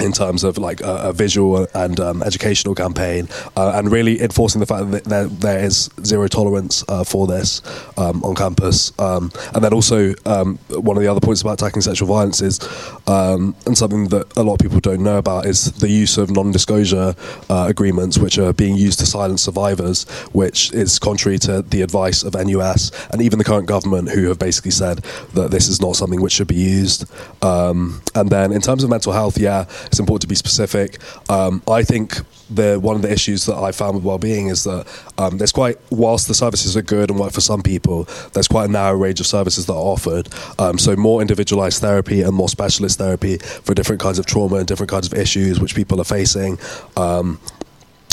[SPEAKER 14] In terms of like a, a visual and um, educational campaign, uh, and really enforcing the fact that there, there is zero tolerance uh, for this um, on campus. Um, and then also um, one of the other points about tackling sexual violence is, um, and something that a lot of people don't know about, is the use of non-disclosure uh, agreements, which are being used to silence survivors, which is contrary to the advice of NUS and even the current government, who have basically said that this is not something which should be used. Um, and then in terms of mental health, yeah, it's important to be specific. Um, I think the one of the issues that I found with well-being is that um, there's quite, whilst the services are good and work for some people, there's quite a narrow range of services that are offered. Um, so more individualized therapy and more specialist therapy for different kinds of trauma and different kinds of issues which people are facing. Um,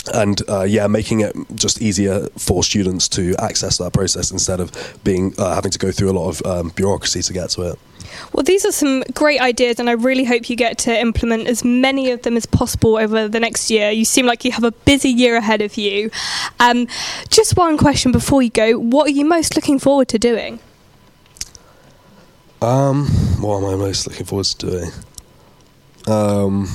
[SPEAKER 14] and uh, yeah, making it just easier for students to access that process instead of being uh, having to go through a lot of um, bureaucracy to get to it.
[SPEAKER 2] Well, these are some great ideas, and I really hope you get to implement as many of them as possible over the next year. You seem like you have a busy year ahead of you. Um, just one question before you go what are you most looking forward to doing?
[SPEAKER 14] Um, what am I most looking forward to doing? Um,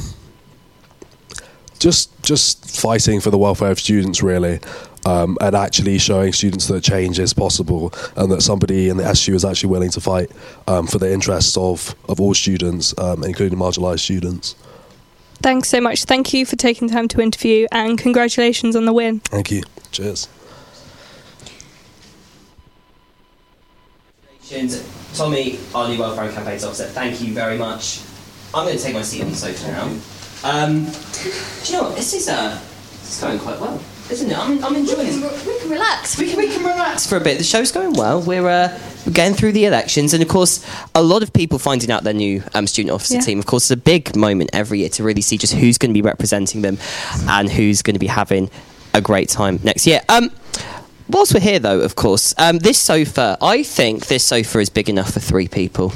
[SPEAKER 14] just just fighting for the welfare of students, really, um, and actually showing students that change is possible, and that somebody in the SU is actually willing to fight um, for the interests of of all students, um, including marginalised students.
[SPEAKER 2] Thanks so much. Thank you for taking time to interview, and congratulations on the win.
[SPEAKER 14] Thank you. Cheers.
[SPEAKER 1] Congratulations, Tommy, our new Welfare and Campaigns Officer. Thank you very much. I'm going to take my seat on the sofa now. Um, do you know what? This is uh, this is going quite well, isn't it? I'm, I'm enjoying it.
[SPEAKER 2] We can relax.
[SPEAKER 1] We can, we can relax for a bit. The show's going well. We're, uh, we're getting through the elections, and of course, a lot of people finding out their new um, student officer
[SPEAKER 2] Yeah.
[SPEAKER 1] team. Of course, it's a big moment every year to really see just who's going to be representing them and who's going to be having a great time next year. Um, whilst we're here, though, of course, um, this sofa, I think this sofa is big enough for three people.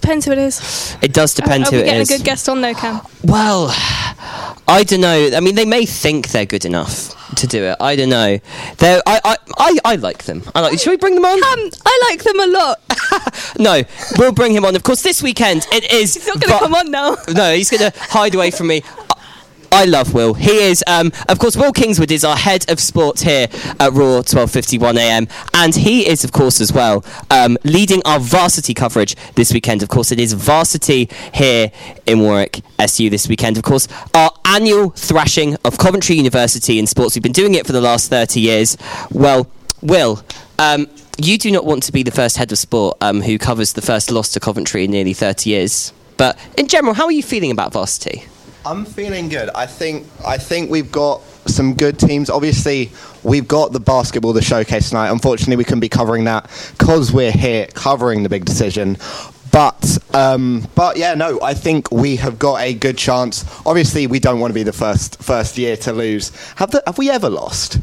[SPEAKER 2] Depends who it is.
[SPEAKER 1] It does depend
[SPEAKER 2] are
[SPEAKER 1] who
[SPEAKER 2] we
[SPEAKER 1] it
[SPEAKER 2] getting a good guest on though, Cam?
[SPEAKER 1] Well, I don't know. I mean, they may think they're good enough to do it. I don't know. I, I, I, I like them. I like. Should we bring them on?
[SPEAKER 2] Um, I like them a lot.
[SPEAKER 1] no, we'll bring him on. Of course, this weekend it is. He's
[SPEAKER 2] not gonna come on now.
[SPEAKER 1] No, he's going to hide away from me. I love Will. He is, um, of course, Will Kingswood is our head of sports here at Raw 12:51 a.m. and he is, of course, as well um, leading our varsity coverage this weekend. Of course, it is varsity here in Warwick SU this weekend. Of course, our annual thrashing of Coventry University in sports. We've been doing it for the last 30 years. Well, Will. Um, you do not want to be the first head of sport um, who covers the first loss to Coventry in nearly 30 years. But in general, how are you feeling about varsity?
[SPEAKER 15] I'm feeling good. I think I think we've got some good teams. Obviously, we've got the basketball, the showcase tonight. Unfortunately, we couldn't be covering that because we're here covering the big decision. But um, but yeah, no, I think we have got a good chance. Obviously, we don't want to be the first first year to lose. Have the, have we ever lost?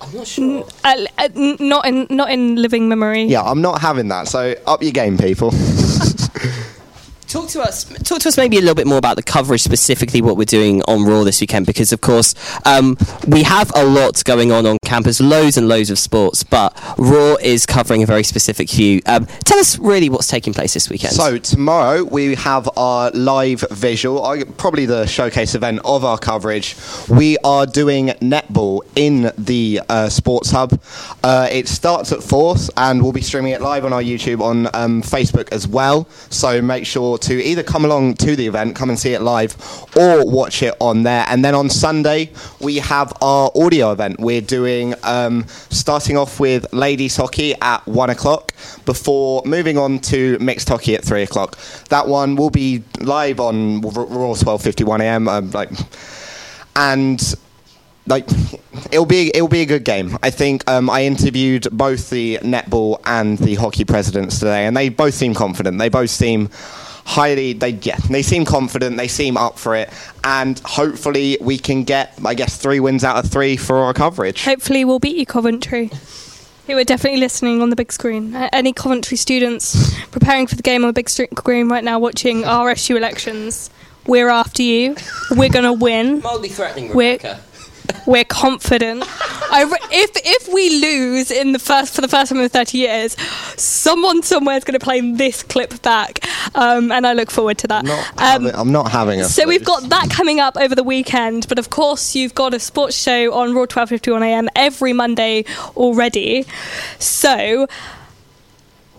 [SPEAKER 1] I'm not sure.
[SPEAKER 2] Uh, uh, not in not in living memory.
[SPEAKER 15] Yeah, I'm not having that. So up your game, people.
[SPEAKER 1] Talk to us. Talk to us maybe a little bit more about the coverage, specifically what we're doing on Raw this weekend, because of course um, we have a lot going on on campus, loads and loads of sports, but Raw is covering a very specific few. Um, tell us really what's taking place this weekend.
[SPEAKER 15] So tomorrow we have our live visual, probably the showcase event of our coverage. We are doing netball in the uh, Sports Hub. Uh, it starts at four, and we'll be streaming it live on our YouTube on um, Facebook as well. So make sure to either come along to the event, come and see it live, or watch it on there. And then on Sunday we have our audio event. We're doing um, starting off with ladies hockey at one o'clock before moving on to mixed hockey at three o'clock. That one will be live on Raw twelve fifty one AM. Um, like, and like it'll be it'll be a good game. I think um, I interviewed both the netball and the hockey presidents today, and they both seem confident. They both seem highly they yeah they seem confident. They seem up for it, and hopefully we can get I guess three wins out of three for our coverage.
[SPEAKER 2] Hopefully, we'll beat you, Coventry. Who are definitely listening on the big screen. Uh, Any Coventry students preparing for the game on the big screen right now, watching RSU elections, we're after you. We're gonna win.
[SPEAKER 1] Mildly threatening,
[SPEAKER 2] We're-
[SPEAKER 1] Rebecca.
[SPEAKER 2] We're confident. I re- if if we lose in the first for the first time in thirty years, someone somewhere is going to play this clip back, um, and I look forward to that. Um,
[SPEAKER 15] I'm not having a.
[SPEAKER 2] so we've got that coming up over the weekend, but of course you've got a sports show on Raw 12:51 a.m. every Monday already. So.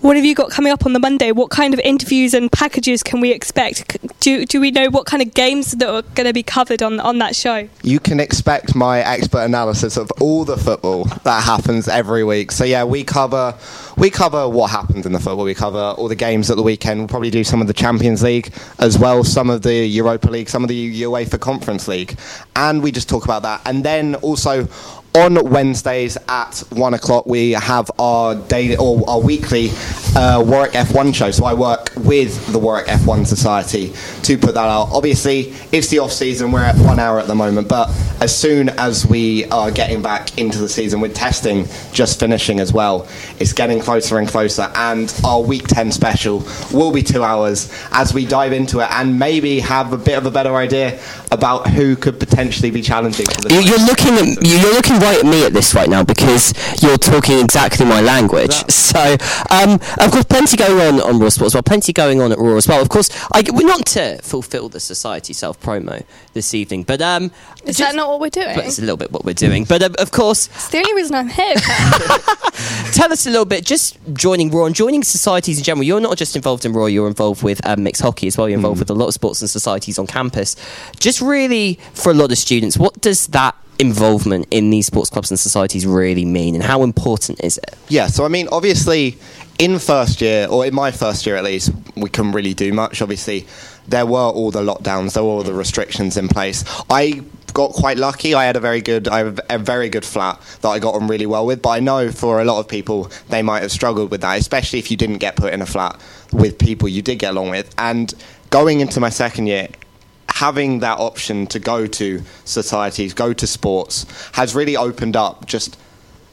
[SPEAKER 2] What have you got coming up on the Monday? What kind of interviews and packages can we expect? Do, do we know what kind of games that are going to be covered on, on that show?
[SPEAKER 15] you can expect my expert analysis of all the football that happens every week. So yeah, we cover we cover what happens in the football. We cover all the games at the weekend. We'll probably do some of the Champions League as well, some of the Europa League, some of the UEFA Conference League, and we just talk about that. And then also on Wednesdays at one o'clock, we have our daily or our weekly uh, Warwick F1 show. So I work with the Warwick F1 Society to put that out. Obviously, it's the off season. We're at one hour at the moment, but as soon as we are getting back into the season with testing just finishing as well, it's getting closer and closer. And our week 10 special will be two hours as we dive into it and maybe have a bit of a better idea about who could potentially be challenging for the
[SPEAKER 1] You- You're looking at you- you're looking right at me at this right now because you're talking exactly my language. So, um, of course, plenty going on on Raw Sports. as well. Plenty going on at Raw as well. Of course, I, we're not to fulfil the society self promo this evening, but um,
[SPEAKER 2] Is that not what we're doing?
[SPEAKER 1] but it's a little bit what we're doing. But um, of course,
[SPEAKER 2] It's the only reason I'm here.
[SPEAKER 1] tell us a little bit. Just joining Raw and joining societies in general. You're not just involved in Raw. You're involved with um, mixed hockey as well. You're involved with a lot of sports and societies on campus. Just really for a lot of students, what does that involvement in these sports clubs and societies really mean, and how important is it?
[SPEAKER 15] Yeah, so I mean, obviously, in first year, or in my first year at least, we couldn't really do much. Obviously, there were all the lockdowns, there were all the restrictions in place. I got quite lucky. I had a very good, I have a very good flat that I got on really well with. But I know for a lot of people, they might have struggled with that, especially if you didn't get put in a flat with people you did get along with. And going into my second year, having that option to go to societies, go to sports, has really opened up just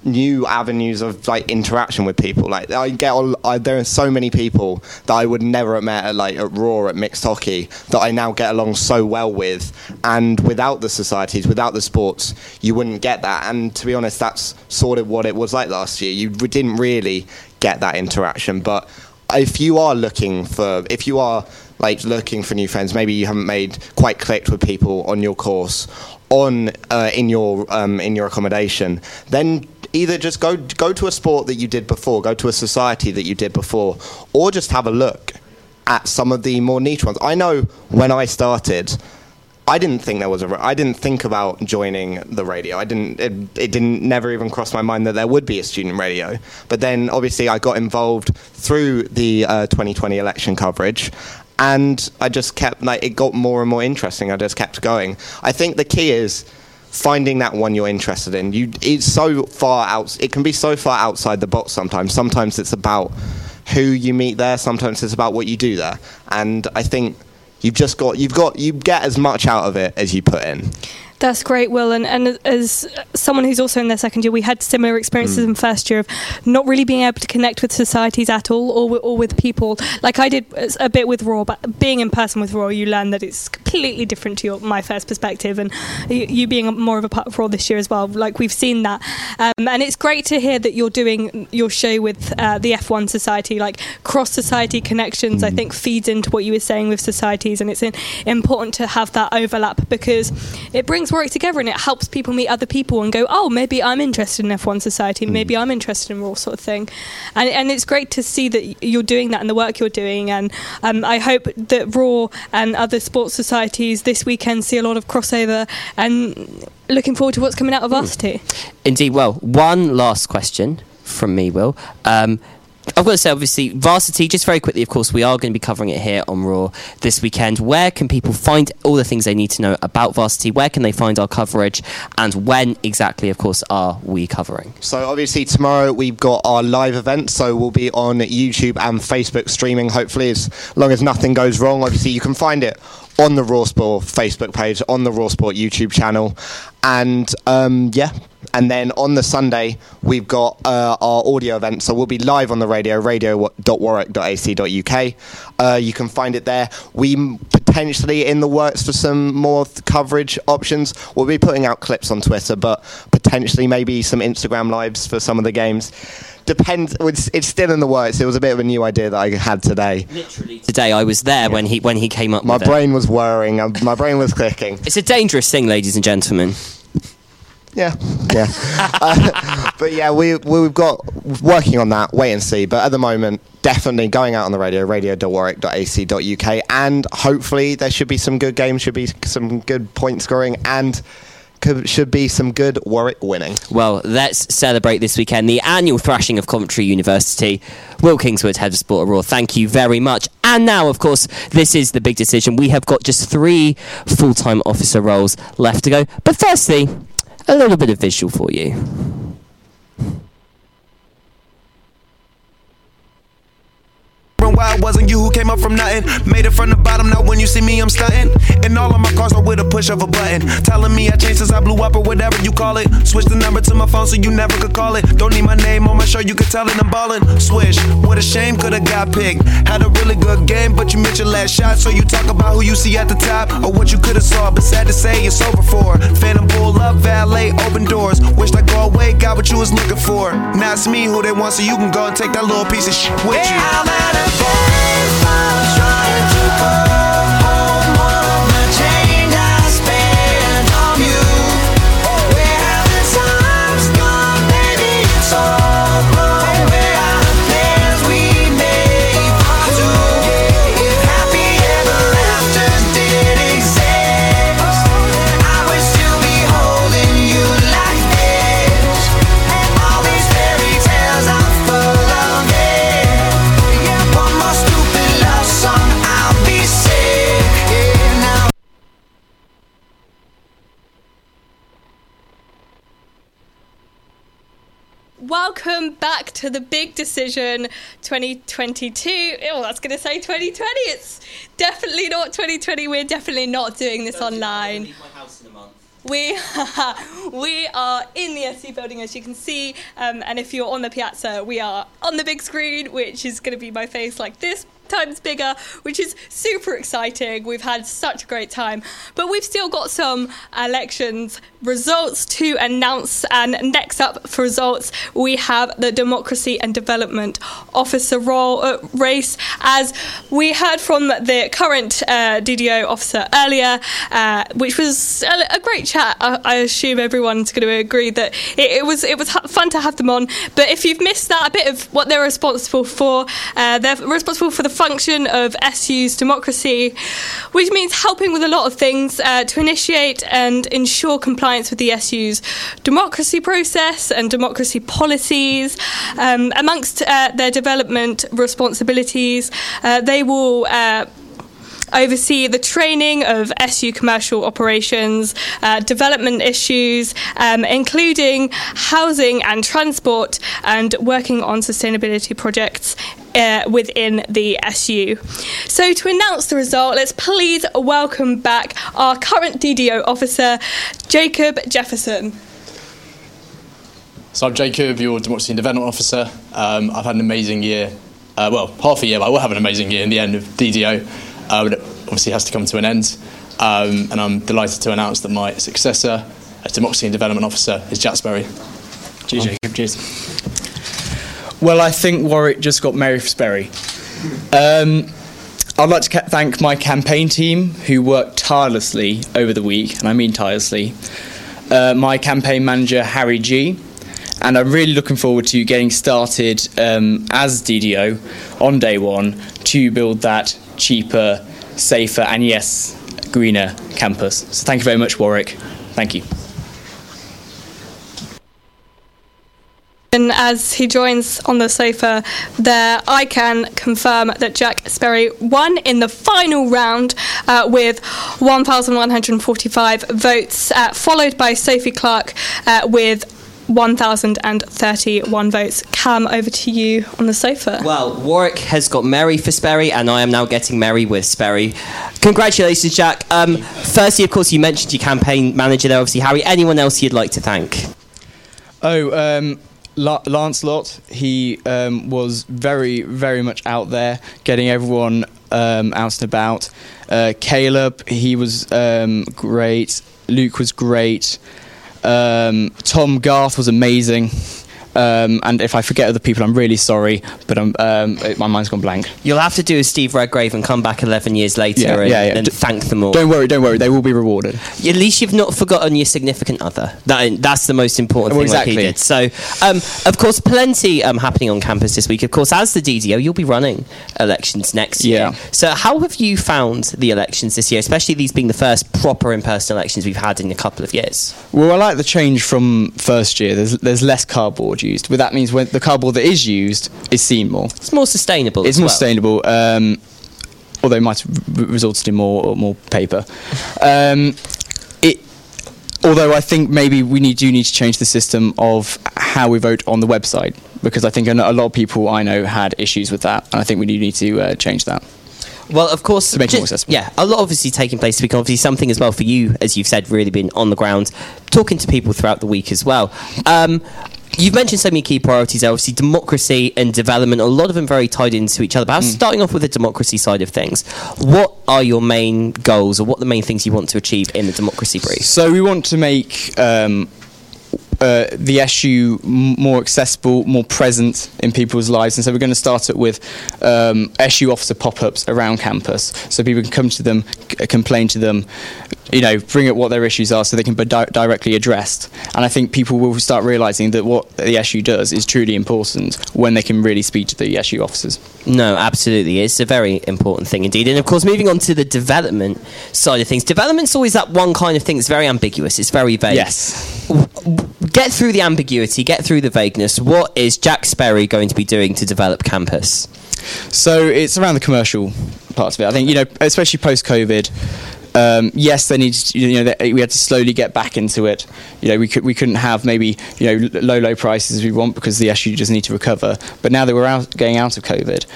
[SPEAKER 15] new avenues of like interaction with people. Like I get, all, I, there are so many people that I would never have met at like at Raw at mixed hockey that I now get along so well with. And without the societies, without the sports, you wouldn't get that. And to be honest, that's sort of what it was like last year. You didn't really get that interaction, but if you are looking for, if you are like looking for new friends, maybe you haven't made quite clicked with people on your course, on uh, in your um, in your accommodation, then either just go go to a sport that you did before, go to a society that you did before, or just have a look at some of the more niche ones. I know when I started. I didn't think there was a. I didn't think about joining the radio. I didn't. It, it didn't never even cross my mind that there would be a student radio. But then, obviously, I got involved through the uh, 2020 election coverage, and I just kept like it got more and more interesting. I just kept going. I think the key is finding that one you're interested in. You, it's so far out. It can be so far outside the box sometimes. Sometimes it's about who you meet there. Sometimes it's about what you do there. And I think you've just got you've got you get as much out of it as you put in.
[SPEAKER 2] That's great, Will. And, and as someone who's also in their second year, we had similar experiences
[SPEAKER 13] Mm.
[SPEAKER 2] in first year of not really being able to connect with societies at all or, or with people. Like I did a bit with Raw, but being in person with Raw, you learn that it's completely different to your, my first perspective. And you, you being more of a part of Raw this year as well, like we've seen that. Um, and it's great to hear that you're doing your show with uh, the F1 Society, like cross society connections, I think feeds into what you were saying with societies. And it's in, important to have that overlap because it brings work together and it helps people meet other people and go, oh, maybe I'm interested in F1 Society, maybe I'm interested in Raw sort of thing. And, and it's great to see that you're doing that and the work you're doing. And um, I hope that Raw and other sports societies this weekend see a lot of crossover and looking forward to what's coming out of us too.
[SPEAKER 1] Indeed. Well, one last question from me, Will. Um, I've got to say, obviously, Varsity, just very quickly, of course, we are going to be covering it here on Raw this weekend. Where can people find all the things they need to know about Varsity? Where can they find our coverage? And when exactly, of course, are we covering?
[SPEAKER 15] So obviously tomorrow we've got our live event, so we'll be on YouTube and Facebook streaming. Hopefully, as long as nothing goes wrong. Obviously, you can find it on the Raw Sport Facebook page, on the Raw Sport YouTube channel, and um, yeah. And then on the Sunday we've got uh, our audio event, so we'll be live on the radio, radio.warwick.ac.uk. Uh, you can find it there. We potentially in the works for some more th- coverage options. We'll be putting out clips on Twitter, but potentially maybe some Instagram lives for some of the games. Depends. It's, still in the works. It was a bit of a new idea that I had today.
[SPEAKER 1] Literally today, I was there when he when he came up.
[SPEAKER 15] My
[SPEAKER 1] with it.
[SPEAKER 15] brain was whirring. uh, My brain was clicking.
[SPEAKER 1] It's a dangerous thing, ladies and gentlemen.
[SPEAKER 15] Yeah, yeah. uh, but yeah, we we've got working on that. Wait and see. But at the moment, definitely going out on the radio, radio.warwick.ac.uk, and hopefully there should be some good games, should be some good point scoring, and could, should be some good Warwick winning.
[SPEAKER 1] Well, let's celebrate this weekend the annual thrashing of Coventry University. Will Kingswood, head of sport Raw, thank you very much. And now, of course, this is the big decision. We have got just three full time officer roles left to go. But firstly, a little bit of visual for you.
[SPEAKER 16] Why it wasn't you who came up from nothing? Made it from the bottom, now when you see me, I'm stunting. And all of my cars are with a push of a button. Telling me I changed since I blew up or whatever you call it. Switch the number to my phone so you never could call it. Don't need my name on my show, you could tell it I'm ballin'. Swish, what a shame, could've got picked. Had a really good game, but you missed your last shot. So you talk about who you see at the top or what you could've saw. But sad to say, it's over for. Phantom pull up, valet, open doors. Wished I go away, got what you was looking for. Now it's me who they want, so you can go and take that little piece of shit with you painful oh.
[SPEAKER 2] Welcome back to the big decision 2022. Oh, that's going to say 2020. It's definitely not 2020. We're definitely not doing this online. We we are in the SC building, as you can see, um, and if you're on the piazza, we are on the big screen, which is going to be my face like this times bigger, which is super exciting. We've had such a great time, but we've still got some elections results to announce. And next up for results, we have the Democracy and Development Officer role uh, race. As we heard from the current uh, DDO officer earlier, uh, which was a, a great chat. I, I assume everyone's going to agree that it, it was it was fun to have them on. But if you've missed that, a bit of what they're responsible for, uh, they're responsible for the function of SU's democracy, which means helping with a lot of things uh, to initiate and ensure compliance with the SU's democracy process and democracy policies. Um, amongst uh, their development responsibilities, uh, they will. Uh, oversee the training of SU commercial operations, uh, development issues, um, including housing and transport, and working on sustainability projects uh, within the SU. So, to announce the result, let's please welcome back our current DDO officer, Jacob Jefferson.
[SPEAKER 7] So I'm Jacob, your Democracy and Development Officer. Um, I've had an amazing year. Uh, well, half a year, but I will have an amazing year in the end of DDO. Uh, but it obviously has to come to an end. Um, and I'm delighted to announce that my successor as Democracy and Development Officer is Jack Sperry.
[SPEAKER 17] Cheers, Jacob. Cheers. Well, I think Warwick just got Mary for Um, I'd like to ca- thank my campaign team who worked tirelessly over the week, and I mean tirelessly. Uh, my campaign manager, Harry G. And I'm really looking forward to getting started um, as DDO on day one to build that cheaper, safer, and yes, greener campus. So thank you very much, Warwick. Thank you.
[SPEAKER 2] And as he joins on the sofa there, I can confirm that Jack Sperry won in the final round uh, with 1,145 votes, uh, followed by Sophie Clark uh, with 1,031 votes. Cam, over to you on the sofa.
[SPEAKER 1] Well, Warwick has got Mary for Sperry, and I am now getting Mary with Sperry. Congratulations, Jack. Um, firstly, of course, you mentioned your campaign manager there, obviously, Harry. Anyone else you'd like to thank?
[SPEAKER 17] Oh, um, La- Lancelot, he um, was very, very much out there, getting everyone um, out and about. Uh, Caleb, he was um, great. Luke was great. Um, Tom Garth was amazing. Um, and if I forget other people, I'm really sorry, but I'm, um, it- my mind's gone blank.
[SPEAKER 1] You'll have to do a Steve Redgrave and come back 11 years later
[SPEAKER 17] Yeah,
[SPEAKER 1] and,
[SPEAKER 17] yeah, yeah.
[SPEAKER 1] and
[SPEAKER 17] D-
[SPEAKER 1] thank them all.
[SPEAKER 17] Don't worry, don't worry, they will be rewarded.
[SPEAKER 1] At least you've not forgotten your significant other. That, that's the most important
[SPEAKER 17] Well,
[SPEAKER 1] thing like he
[SPEAKER 17] exactly.
[SPEAKER 1] did. So, um, of course, plenty um, happening on campus this week. Of course, as the DDO, you'll be running elections next year. So, how have you found the elections this year, especially these being the first proper in-person elections we've had in a couple of years?
[SPEAKER 17] Well, I like the change from first year. There's there's less cardboard used, but that means when the cardboard that is used is seen more.
[SPEAKER 1] It's more sustainable.
[SPEAKER 17] It's more
[SPEAKER 1] well.
[SPEAKER 17] sustainable. Um, although it might have resulted in more more paper. Um, it. Although I think maybe we need do need to change the system of how we vote on the website because I think a lot of people I know had issues with that, and I think we do need to uh, change that.
[SPEAKER 1] Well, of course,
[SPEAKER 17] To make it more.
[SPEAKER 1] Yeah, a lot obviously taking place. Because obviously something as well for you, as you've said, really been on the ground, talking to people throughout the week as well. Um, you've mentioned so many key priorities. there, Obviously, democracy and development. A lot of them very tied into each other. But
[SPEAKER 17] Hmm.
[SPEAKER 1] starting off with the democracy side of things, what are your main goals, or what are the main things you want to achieve in the democracy brief?
[SPEAKER 17] So we want to make um, uh, the SU more accessible, more present in people's lives, and so we're going to start it with um, SU officer pop-ups around campus, so people can come to them, c- complain to them, you know, bring up what their issues are, so they can be di- directly addressed. And I think people will start realising that what the SU does is truly important when they can really speak to the SU officers.
[SPEAKER 1] No, absolutely. It's a very important thing indeed. And of course, moving on to the development side of things, development's always that one kind of thing that's very ambiguous. It's very vague.
[SPEAKER 17] Yes.
[SPEAKER 1] Get through the ambiguity, get through the vagueness. What is Jack Sperry going to be doing to develop campus?
[SPEAKER 17] So it's around the commercial parts of it. I think you know, especially post COVID. Um, yes, they needed. You know, we had to slowly get back into it. You know, we could we couldn't have maybe you know low low prices we want because the SU just need to recover. But now that we're out, getting out of COVID,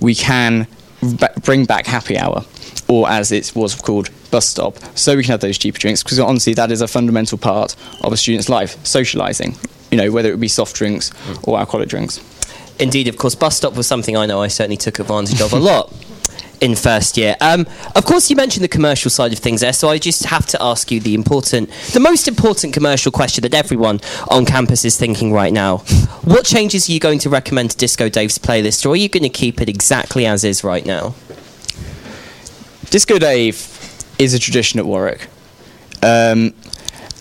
[SPEAKER 17] we can ba- bring back happy hour, or as it was called, bus stop, so we can have those cheaper drinks. Because honestly, that is a fundamental part of a student's life, socialising. You know, whether it be soft drinks or alcoholic drinks.
[SPEAKER 1] Indeed, of course, bus stop was something I know I certainly took advantage of a lot in first year. Um, of course, you mentioned the commercial side of things there, so I just have to ask you the important, the most important commercial question that everyone on campus is thinking right now. What changes are you going to recommend to Disco Dave's playlist, or are you going to keep it exactly as is right now?
[SPEAKER 17] Disco Dave is a tradition at Warwick. Um,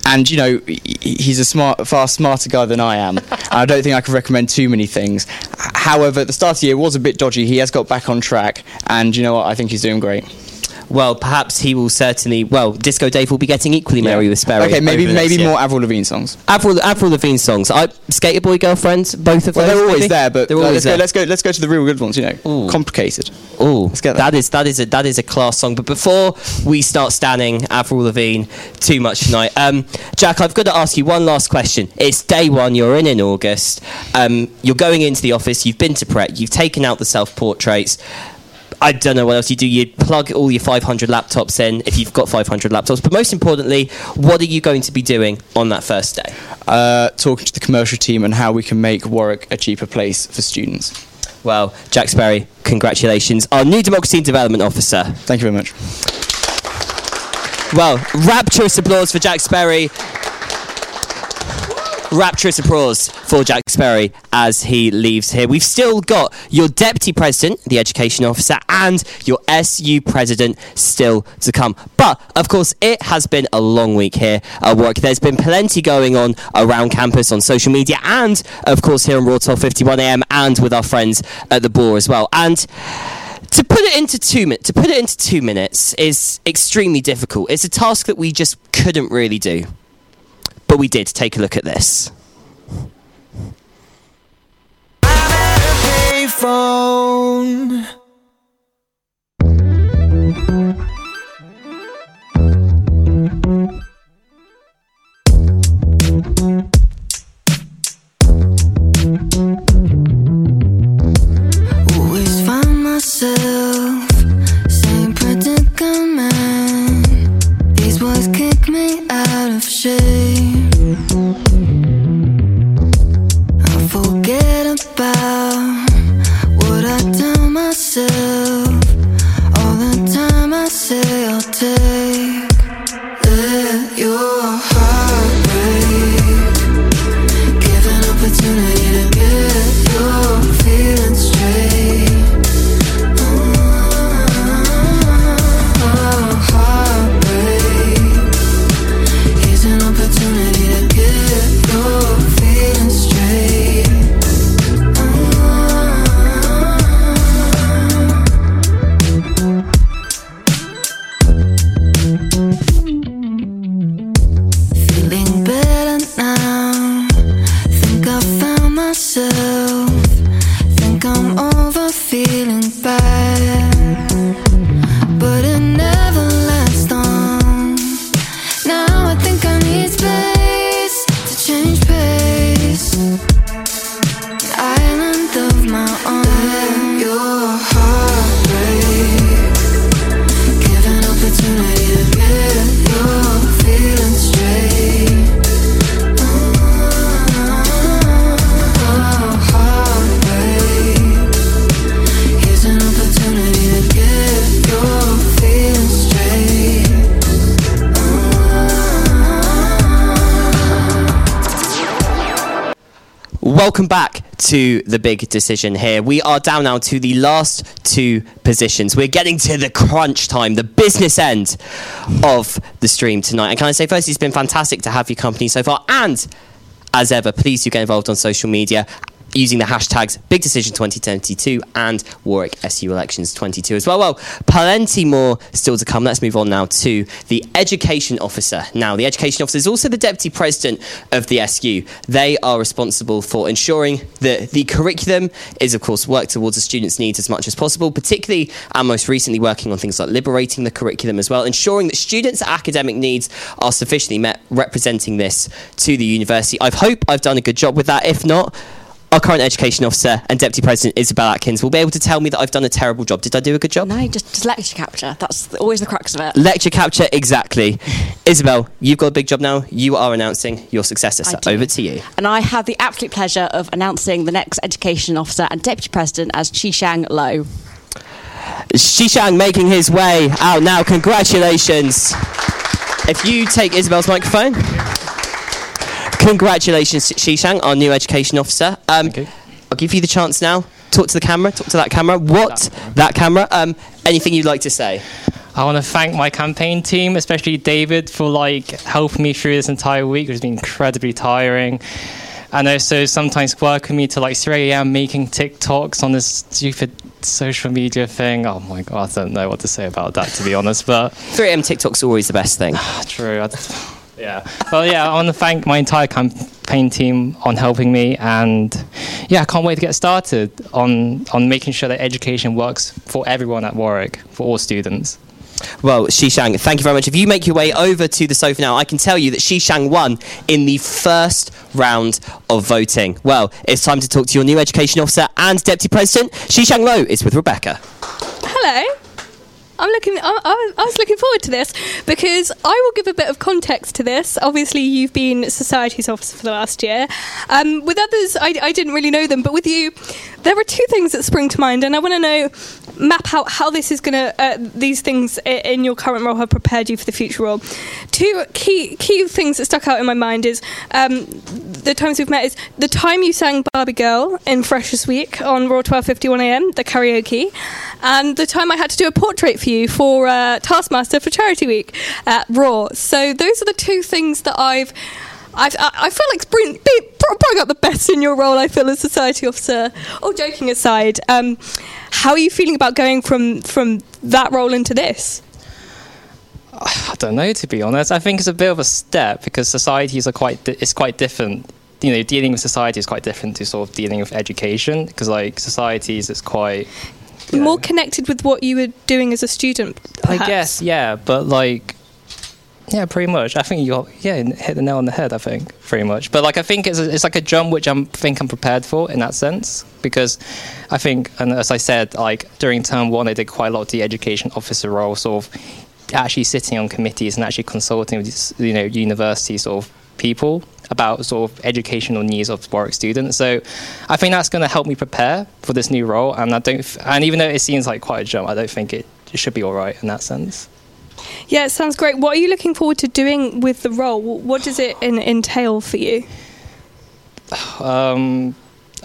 [SPEAKER 17] and you know he's a smart, far smarter guy than I am. I don't think I could recommend too many things. However, the start of the year was a bit dodgy. He has got back on track, and you know what? I think he's doing great.
[SPEAKER 1] Well, perhaps he will certainly. Well, Disco Dave will be getting equally merry with Sperry.
[SPEAKER 17] Okay, maybe
[SPEAKER 1] over the next
[SPEAKER 17] maybe more Avril Lavigne songs.
[SPEAKER 1] Avril, Avril Lavigne songs. I, Skater Boy Girlfriend, both of
[SPEAKER 17] Well,
[SPEAKER 1] those.
[SPEAKER 17] they're always
[SPEAKER 1] maybe?
[SPEAKER 17] there, but
[SPEAKER 1] they're always
[SPEAKER 17] let's
[SPEAKER 1] there.
[SPEAKER 17] go. Let's go. Let's go to the real good ones. You know, complicated.
[SPEAKER 1] Oh, that. that is that is a that is a class song. But before we start standing Avril Lavigne too much tonight, um, Jack, I've got to ask you one last question. It's day one. You're in in August. Um, you're going into the office. You've been to Pret. You've taken out the self portraits. I don't know what else you do. You plug all your 500 laptops in if you've got 500 laptops. But most importantly, what are you going to be doing on that first day?
[SPEAKER 17] Uh, talking to the commercial team and how we can make Warwick a cheaper place for students.
[SPEAKER 1] Well, Jack Sperry, congratulations, our new Democracy and Development Officer.
[SPEAKER 17] Thank you very much.
[SPEAKER 1] Well, rapturous applause for Jack Sperry. Rapturous applause for Jack Sperry as he leaves here. We've still got your Deputy President, the Education Officer, and your SU President still to come. But, of course, it has been a long week here at work. There's been plenty going on around campus on social media and, of course, here on Raw 1251am and with our friends at the Boar as well. And to put it into two mi- to put it into two minutes is extremely difficult. It's a task that we just couldn't really do, but we did. Take a look at this. Welcome back to the big decision here. We are down now to the last two positions. We're getting to the crunch time, the business end of the stream tonight. And can I say, first, it's been fantastic to have your company so far. And as ever, please do get involved on social media using the hashtags Big Decision 2022 and Warwick SU Elections 22 as well. Well, plenty more still to come. Let's move on now to the Education Officer. Now, the Education Officer is also the Deputy President of the SU. They are responsible for ensuring that the curriculum is, of course, worked towards the students' needs as much as possible, particularly and most recently working on things like liberating the curriculum as well, ensuring that students' academic needs are sufficiently met, representing this to the university. I hope I've done a good job with that. If not, our current education officer and deputy president Isabel Atkins will be able to tell me that I've done a terrible job. Did I do a good job?
[SPEAKER 18] No, just, just lecture capture. That's the- always the crux of it.
[SPEAKER 1] Lecture capture, exactly. Isabel, you've got a big job now. You are announcing your successor. So over to you.
[SPEAKER 18] And I have the absolute pleasure of announcing the next education officer and deputy president as Chishang Lo.
[SPEAKER 1] Shishang making his way out now. Congratulations. If you take Isabel's microphone. Congratulations, Shishang, our new education officer. Um, I'll give you the chance now. Talk to the camera. Talk to that camera. What? That camera. Um, anything you'd like to say?
[SPEAKER 19] I want to thank my campaign team, especially David, for like helping me through this entire week, which has been incredibly tiring. and also sometimes working me to like 3 a.m. making TikToks on this stupid social media thing. Oh my god, I don't know what to say about that to be honest, but
[SPEAKER 1] 3 a.m. TikTok's always the best thing.
[SPEAKER 19] True. I, yeah. Well, yeah, I want to thank my entire campaign team on helping me, and yeah, I can't wait to get started on on making sure that education works for everyone at Warwick, for all students.
[SPEAKER 1] Well, Shishang, thank you very much. If you make your way over to the sofa now, I can tell you that Shishang won in the first round of voting. Well, it's time to talk to your new education officer and deputy president. Shishang Low is with Rebecca.
[SPEAKER 2] Hello. I'm looking. I, I, was looking forward to this because I will give a bit of context to this. Obviously, you've been Society's officer for the last year. Um, with others, I, I didn't really know them, but with you, there are two things that spring to mind, and I want to know map out how this is going to uh, these things in your current role have prepared you for the future role. Two key key things that stuck out in my mind is um, the times we've met is the time you sang Barbie Girl in Freshers Week on Raw 12:51 a.m. the karaoke, and the time I had to do a portrait you for uh, Taskmaster for Charity Week at Raw. So those are the two things that I've. I've, I feel like bring, be, bring out the best in your role. I feel as society officer. All joking aside, um, how are you feeling about going from from that role into this?
[SPEAKER 19] I don't know to be honest. I think it's a bit of a step because societies are quite it's quite different. You know, dealing with society is quite different to sort of dealing with education because like societies is quite
[SPEAKER 2] More connected with what you were doing as a student.
[SPEAKER 19] I guess, yeah, but like, yeah, pretty much. I think you yeah hit the nail on the head. I think pretty much. But like, I think it's a, it's like a jump which I'm think I'm prepared for in that sense because I think, and as I said, like during term one, I did quite a lot of the education officer role, sort of actually sitting on committees and actually consulting with you know university sort of people about sort of educational needs of Warwick students. So I think that's going to help me prepare for this new role. And I don't, f- and even though it seems like quite a jump, I don't think it, it should be all right in that sense.
[SPEAKER 2] Yeah, it sounds great. What are you looking forward to doing with the role? What does it in, entail for you?
[SPEAKER 19] Um,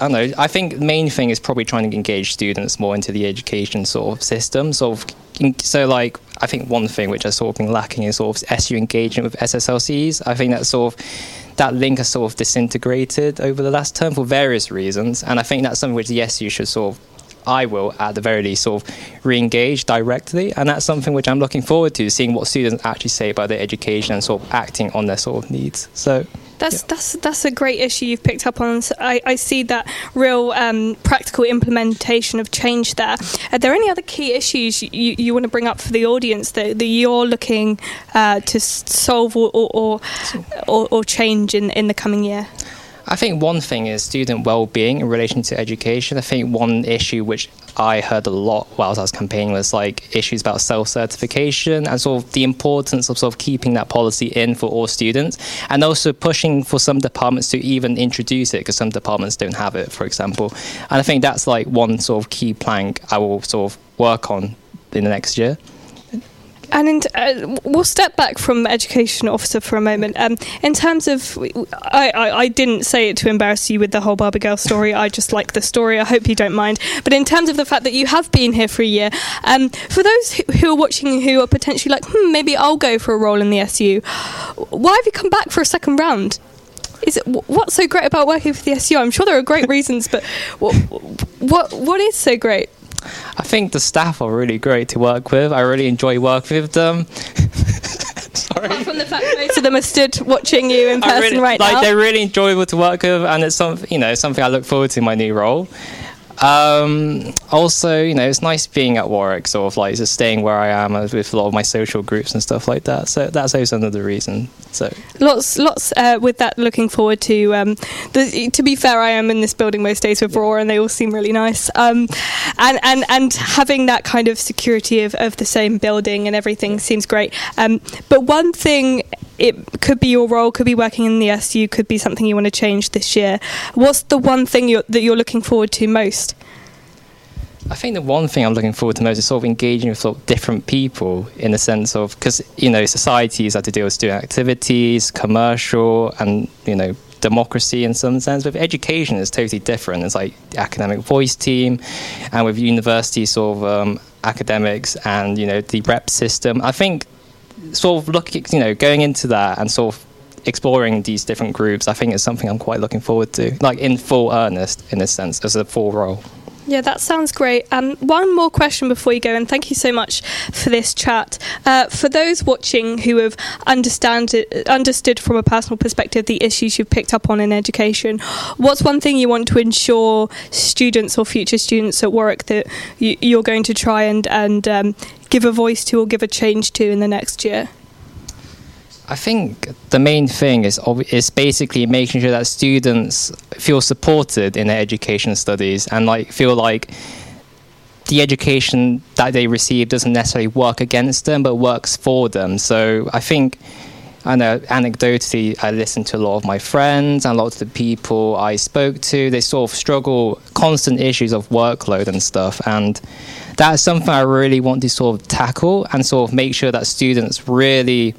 [SPEAKER 19] I don't know. I think the main thing is probably trying to engage students more into the education sort of system. Sort of, so like I think one thing which has sort of been lacking is sort of SU engagement with SSLCs. I think that sort of that link has sort of disintegrated over the last term for various reasons, and I think that's something which the SU should sort of. I will, at the very least, sort of re-engage directly, and that's something which I'm looking forward to, seeing what students actually say about their education and sort of acting on their sort of needs. So,
[SPEAKER 2] That's that's that's a great issue you've picked up on. So I, I see that real um, practical implementation of change there. Are there any other key issues you, you want to bring up for the audience that, that you're looking uh, to solve or or, or, or or change in, in the coming year?
[SPEAKER 19] I think one thing is student well-being in relation to education. I think one issue which I heard a lot whilst I was campaigning was like issues about self-certification and sort of the importance of sort of keeping that policy in for all students, and also pushing for some departments to even introduce it because some departments don't have it, for example. And I think that's like one sort of key plank I will sort of work on in the next year.
[SPEAKER 2] And in, uh, we'll step back from education officer for a moment. Um, in terms of, I, I, I didn't say it to embarrass you with the whole Barbie girl story. I just like the story. I hope you don't mind. But in terms of the fact that you have been here for a year, um, for those who, who are watching who are potentially like, hmm, maybe I'll go for a role in the SU. Why have you come back for a second round? Is it what's so great about working for the SU? I'm sure there are great reasons, but what what what is so great?
[SPEAKER 19] I think the staff are really great to work with. I really enjoy working with them. Sorry.
[SPEAKER 2] Apart from the fact most of them are stood watching you in person
[SPEAKER 19] really,
[SPEAKER 2] right
[SPEAKER 19] like
[SPEAKER 2] now.
[SPEAKER 19] they're really enjoyable to work with, and it's something you know something I look forward to in my new role. Um, also, you know, it's nice being at Warwick, sort of like just staying where I am with a lot of my social groups and stuff like that. So that's also another reason. So
[SPEAKER 2] Lots, lots uh, with that. Looking forward to. Um, the, to be fair, I am in this building most days with Raw, and they all seem really nice. Um, and and and having that kind of security of, of the same building and everything seems great. Um, but one thing. It could be your role, could be working in the SU, could be something you want to change this year. What's the one thing you're, that you're looking forward to most?
[SPEAKER 19] I think the one thing I'm looking forward to most is sort of engaging with sort of different people in the sense of because you know societies have to deal with student activities, commercial, and you know democracy in some sense. With education, it's totally different. It's like the academic voice team, and with university sort of um, academics and you know the rep system. I think sort of looking, you know, going into that and sort of exploring these different groups, I think it's something I'm quite looking forward to, like in full earnest, in a sense, as a full role.
[SPEAKER 2] Yeah, that sounds great. Um, one more question before you go, and thank you so much for this chat. Uh, for those watching who have understand understood from a personal perspective the issues you've picked up on in education, what's one thing you want to ensure students or future students at Warwick that you, you're going to try and, and um, give a voice to or give a change to in the next year?
[SPEAKER 19] I think the main thing is is basically making sure that students feel supported in their education studies and like feel like the education that they receive doesn't necessarily work against them but works for them. So I think I know uh, anecdotally I listen to a lot of my friends and a lot of the people I spoke to, they sort of struggle constant issues of workload and stuff and that's something I really want to sort of tackle and sort of make sure that students really,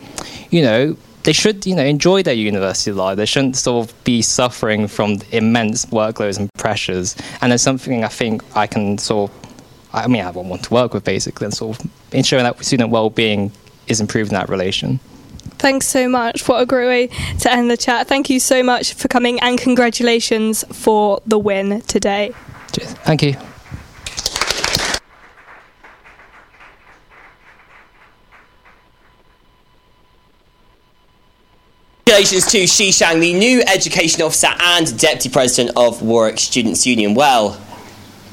[SPEAKER 19] you know, they should, you know, enjoy their university life. They shouldn't sort of be suffering from immense workloads and pressures. And there's something I think I can sort of, I mean, I want to work with basically and sort of ensuring that student well-being is improved in that relation.
[SPEAKER 2] Thanks so much. What a great way to end the chat. Thank you so much for coming and congratulations for the win today.
[SPEAKER 19] Cheers. Thank you.
[SPEAKER 1] Congratulations to Shi Shang, the new education officer and deputy president of Warwick Students' Union. Well,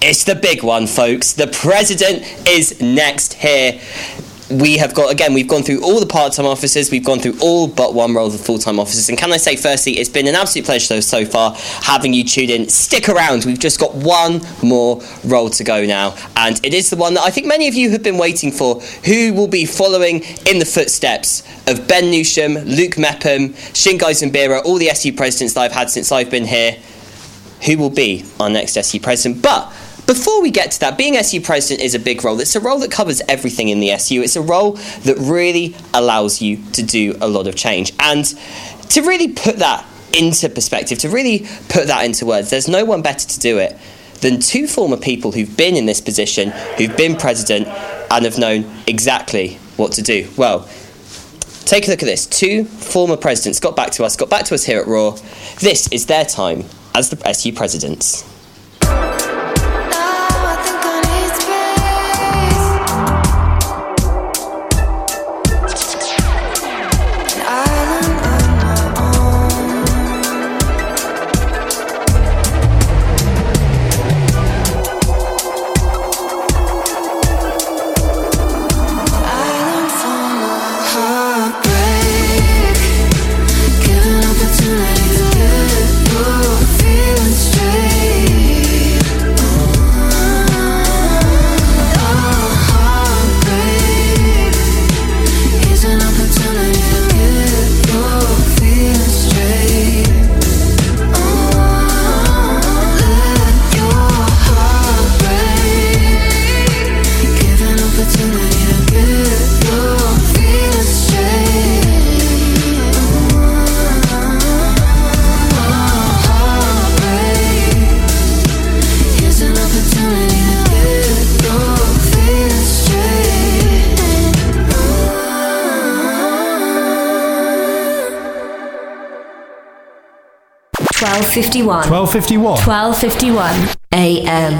[SPEAKER 1] it's the big one, folks. The president is next here. We have got, again, we've gone through all the part time officers, we've gone through all but one role of the full time officers. And can I say, firstly, it's been an absolute pleasure so far having you tuned in. Stick around, we've just got one more role to go now. And it is the one that I think many of you have been waiting for. Who will be following in the footsteps of Ben Newsham, Luke Mepham, Shingai Zimbira, all the SU presidents that I've had since I've been here? Who will be our next SU president? But before we get to that, being SU president is a big role. It's a role that covers everything in the SU. It's a role that really allows you to do a lot of change. And to really put that into perspective, to really put that into words, there's no one better to do it than two former people who've been in this position, who've been president, and have known exactly what to do. Well, take a look at this. Two former presidents got back to us, got back to us here at Raw. This is their time as the SU presidents.
[SPEAKER 20] Twelve fifty one.
[SPEAKER 21] 1251.
[SPEAKER 20] Twelve fifty one. AM.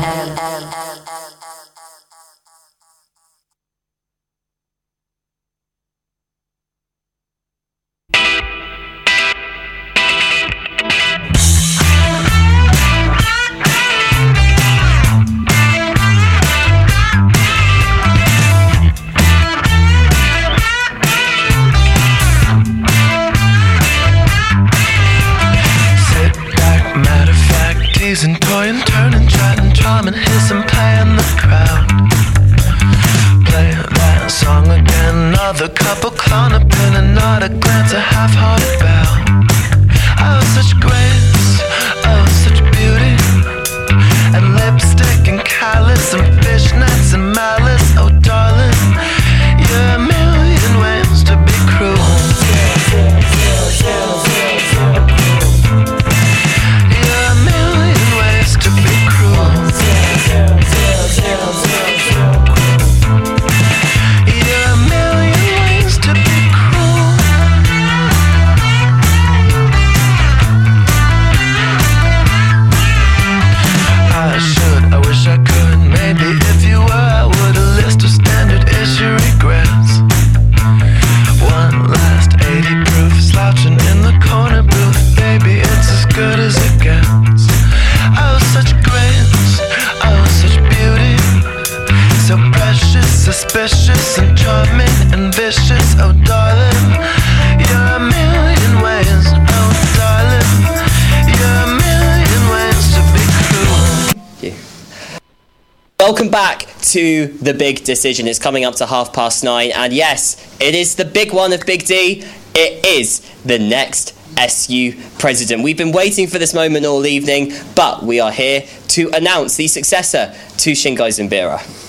[SPEAKER 1] Big decision. It's coming up to half past nine, and yes, it is the big one of Big D. It is the next SU president. We've been waiting for this moment all evening, but we are here to announce the successor to Shingai Zimbira.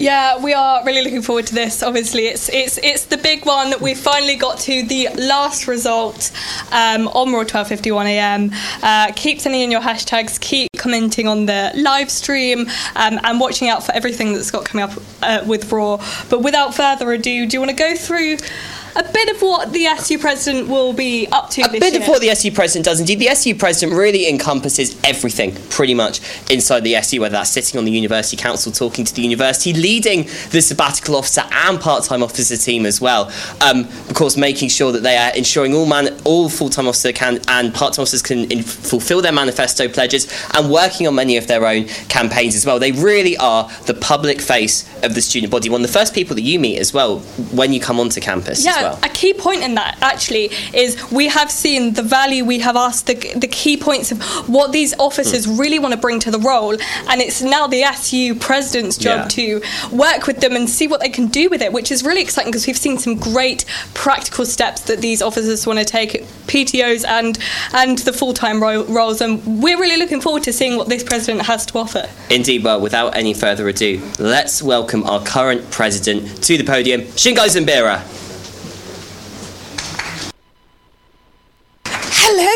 [SPEAKER 2] Yeah, we are really looking forward to this. Obviously, it's it's it's the big one. That we finally got to the last result um, on Raw 12:51 a.m. Uh, keep sending in your hashtags. Keep commenting on the live stream um, and watching out for everything that's got coming up uh, with Raw. But without further ado, do you want to go through? A bit of what the SU president will be up to
[SPEAKER 1] A bit
[SPEAKER 2] year.
[SPEAKER 1] of what the SU president does. Indeed, the SU president really encompasses everything, pretty much, inside the SU, whether that's sitting on the university council, talking to the university, leading the sabbatical officer and part-time officer team as well. Um, of course, making sure that they are ensuring all man- all full-time officers can and part-time officers can in- fulfil their manifesto pledges and working on many of their own campaigns as well. They really are the public face of the student body. One of the first people that you meet as well when you come onto campus
[SPEAKER 2] Yeah,
[SPEAKER 1] well.
[SPEAKER 2] a key point in that actually is we have seen the value, we have asked the, the key points of what these officers
[SPEAKER 1] Hmm.
[SPEAKER 2] really want to bring to the role, and it's now the SU president's job
[SPEAKER 1] Yeah.
[SPEAKER 2] to work with them and see what they can do with it, which is really exciting because we've seen some great practical steps that these officers want to take, PTOs and and the full time ro- roles, and we're really looking forward to seeing what this president has to offer.
[SPEAKER 1] Indeed, well, without any further ado, let's welcome our current president to the podium, Shingai Zimbira.
[SPEAKER 11] Hello.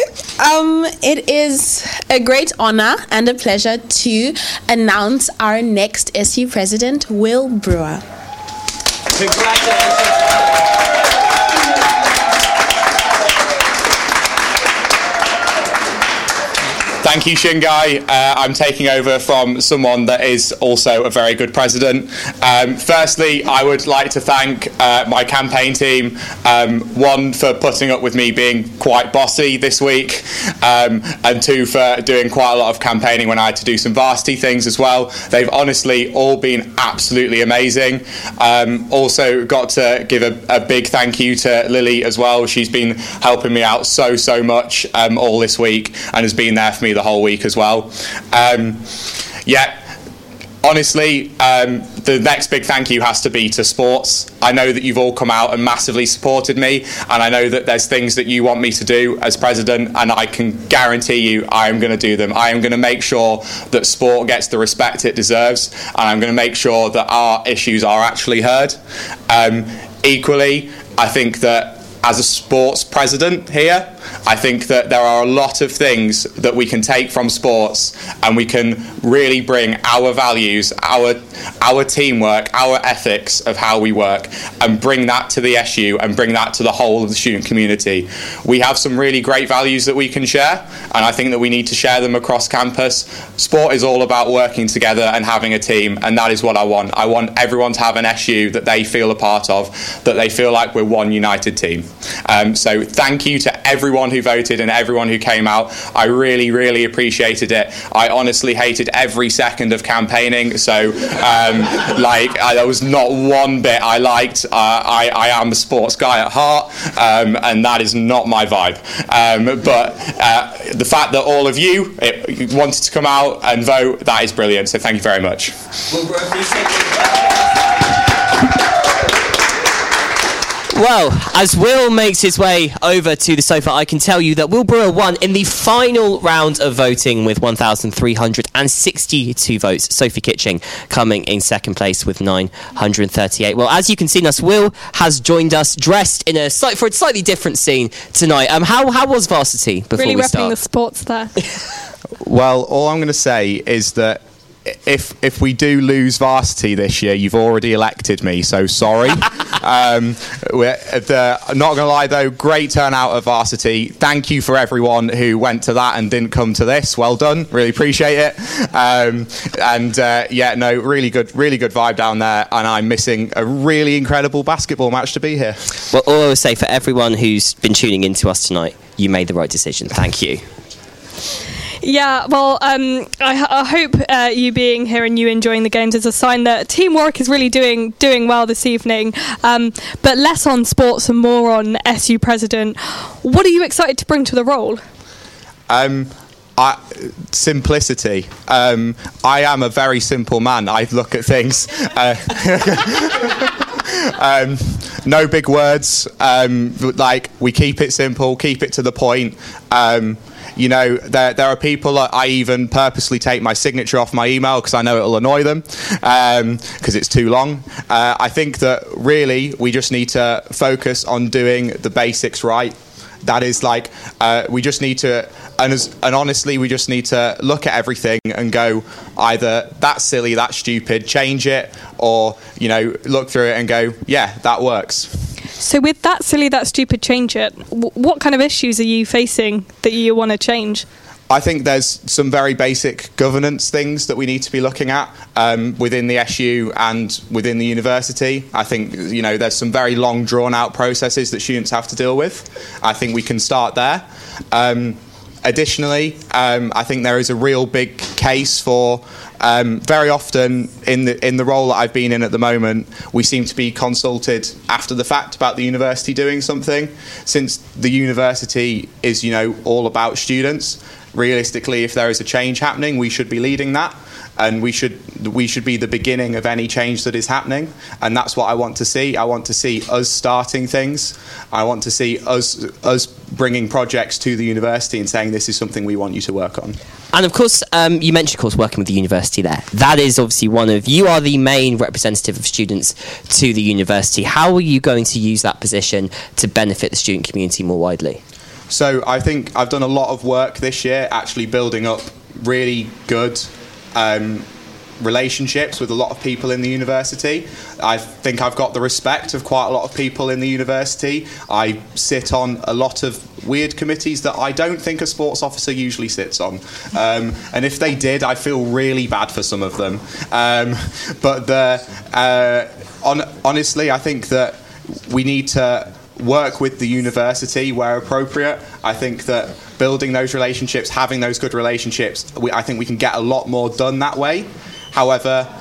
[SPEAKER 11] It is a great honor and a pleasure to announce our next SU president, Will Brewer.
[SPEAKER 22] Thank you, Shingai. Uh, I'm taking over from someone that is also a very good president. Um, firstly, I would like to thank uh, my campaign team. Um, one, for putting up with me being quite bossy this week, um, and two, for doing quite a lot of campaigning when I had to do some varsity things as well. They've honestly all been absolutely amazing. Um, also, got to give a, a big thank you to Lily as well. She's been helping me out so, so much um, all this week and has been there for me the whole week as well. Um, yeah, honestly, um, the next big thank you has to be to sports. I know that you've all come out and massively supported me, and I know that there's things that you want me to do as president, and I can guarantee you I am going to do them. I am going to make sure that sport gets the respect it deserves, and I'm going to make sure that our issues are actually heard. Um, equally, I think that as a sports president here, I think that there are a lot of things that we can take from sports and we can really bring our values, our our teamwork, our ethics of how we work and bring that to the SU and bring that to the whole of the student community. We have some really great values that we can share and I think that we need to share them across campus. Sport is all about working together and having a team and that is what I want. I want everyone to have an SU that they feel a part of, that they feel like we're one united team. Um, so thank you to everyone who voted and everyone who came out. I really, really appreciated it. I honestly hated every second of campaigning. So, um, like, I, there was not one bit I liked. Uh, I, I am a sports guy at heart, um, and that is not my vibe. Um, but uh, the fact that all of you uh, wanted to come out and vote, that is brilliant. So, thank you very much.
[SPEAKER 1] Well, as Will makes his way over to the sofa, I can tell you that Will Brewer won in the final round of voting with 1,362 votes. Sophie Kitching coming in second place with 938. Well, as you can see, us Will has joined us dressed in a slight, for a slightly different scene tonight. Um, how how was varsity before
[SPEAKER 2] really
[SPEAKER 1] we
[SPEAKER 2] repping
[SPEAKER 1] start?
[SPEAKER 2] the sports there.
[SPEAKER 22] Well, all I'm going to say is that if if we do lose varsity this year, you've already elected me, so sorry. um, we're, the, not going to lie though, great turnout of varsity. Thank you for everyone who went to that and didn't come to this. Well done, really appreciate it. Um, and uh, yeah, no, really good, really good vibe down there. And I'm missing a really incredible basketball match to be here.
[SPEAKER 1] Well, all I would say for everyone who's been tuning in to us tonight, you made the right decision. Thank you.
[SPEAKER 2] Yeah, well, um, I, I hope uh, you being here and you enjoying the games is a sign that Team Warwick is really doing doing well this evening. Um, but less on sports and more on SU president. What are you excited to bring to the role?
[SPEAKER 22] Um, I, simplicity. Um, I am a very simple man. I look at things. Uh, um, no big words. Um, like we keep it simple, keep it to the point. Um, you know, there, there are people that I even purposely take my signature off my email because I know it'll annoy them because it's too long. Uh, I think that really we just need to focus on doing the basics right. That is like uh, we just need to, and, as, and honestly, we just need to look at everything and go either that's silly, that's stupid, change it, or you know look through it and go, yeah, that works.
[SPEAKER 2] So, with that silly, that stupid, change it. What kind of issues are you facing that you want to change?
[SPEAKER 22] I think there's some very basic governance things that we need to be looking at um, within the SU and within the university. I think you know there's some very long, drawn-out processes that students have to deal with. I think we can start there. Um, additionally, um, I think there is a real big case for. Um, very often, in the in the role that I've been in at the moment, we seem to be consulted after the fact about the university doing something. Since the university is, you know, all about students, realistically, if there is a change happening, we should be leading that, and we should we should be the beginning of any change that is happening, and that's what I want to see. I want to see us starting things. I want to see us us bringing projects to the university and saying this is something we want you to work on.
[SPEAKER 1] And of course, um, you mentioned, of course, working with the university there. That is obviously one of you are the main representative of students to the university. How are you going to use that position to benefit the student community more widely?
[SPEAKER 22] So I think I've done a lot of work this year actually building up really good um, relationships with a lot of people in the university. I think I've got the respect of quite a lot of people in the university. I sit on a lot of weird committees that I don't think a sports officer usually sits on. Um, and if they did, I feel really bad for some of them. Um, but the, uh, on, honestly, I think that we need to work with the university where appropriate. I think that building those relationships, having those good relationships, we, I think we can get a lot more done that way. However,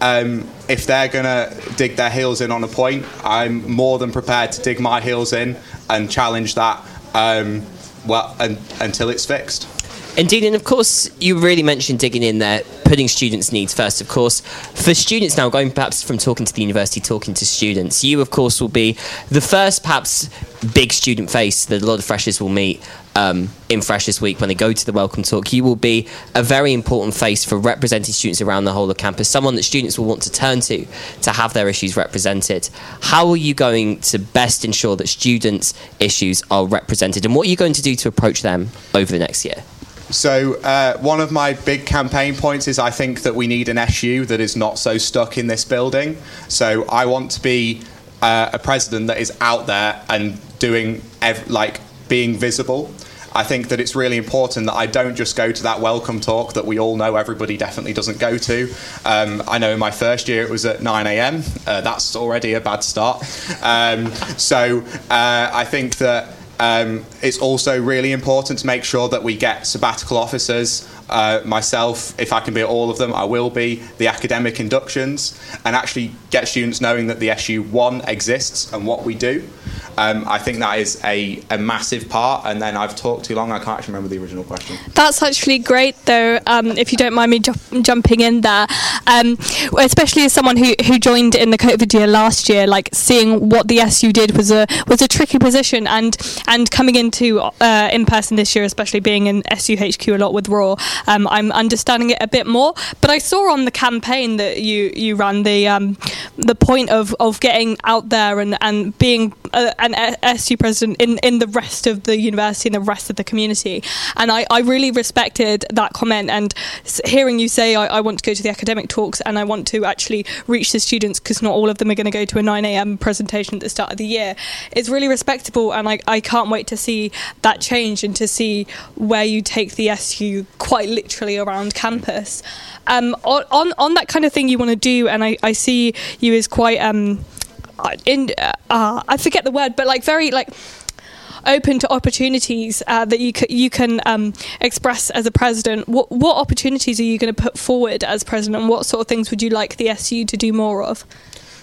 [SPEAKER 22] um, if they're going to dig their heels in on a point, I'm more than prepared to dig my heels in and challenge that um, well un until it's fixed.
[SPEAKER 1] Indeed, and of course, you really mentioned digging in there, putting students' needs first, of course. For students now, going perhaps from talking to the university, talking to students, you, of course, will be the first, perhaps, big student face that a lot of freshers will meet um, in Freshers Week when they go to the Welcome Talk. You will be a very important face for representing students around the whole of campus, someone that students will want to turn to to have their issues represented. How are you going to best ensure that students' issues are represented, and what are you going to do to approach them over the next year?
[SPEAKER 22] So, uh, one of my big campaign points is I think that we need an SU that is not so stuck in this building. So, I want to be uh, a president that is out there and doing, ev- like, being visible. I think that it's really important that I don't just go to that welcome talk that we all know everybody definitely doesn't go to. Um, I know in my first year it was at 9 a.m. Uh, that's already a bad start. Um, so uh, I think that um, it's also really important to make sure that we get sabbatical officers. Uh, myself, if I can be at all of them, I will be. The academic inductions, and actually get students knowing that the SU1 exists and what we do. Um, I think that is a, a massive part. And then I've talked too long, I can't actually remember the original question.
[SPEAKER 2] That's actually great, though. Um, if you don't mind me ju- jumping in there, um, especially as someone who, who joined in the COVID year last year, like seeing what the SU did was a was a tricky position, and and coming into uh, in person this year, especially being in SUHQ a lot with Raw, um, I'm understanding it a bit more. But I saw on the campaign that you you ran the um, the point of, of getting out there and and being uh, an SU president in in the rest of the university and the rest of the community, and I, I really respected that comment and hearing you say I, I want to go to the academic talks and I want to actually reach the students because not all of them are going to go to a 9 a.m. presentation at the start of the year is really respectable and I, I can't wait to see that change and to see where you take the SU quite literally around campus. Um, on, on on that kind of thing you want to do, and I, I see you as quite um, in uh, uh, I forget the word, but like very like open to opportunities uh, that you, c- you can um, express as a president, what, what opportunities are you going to put forward as president? And what sort of things would you like the SU to do more of?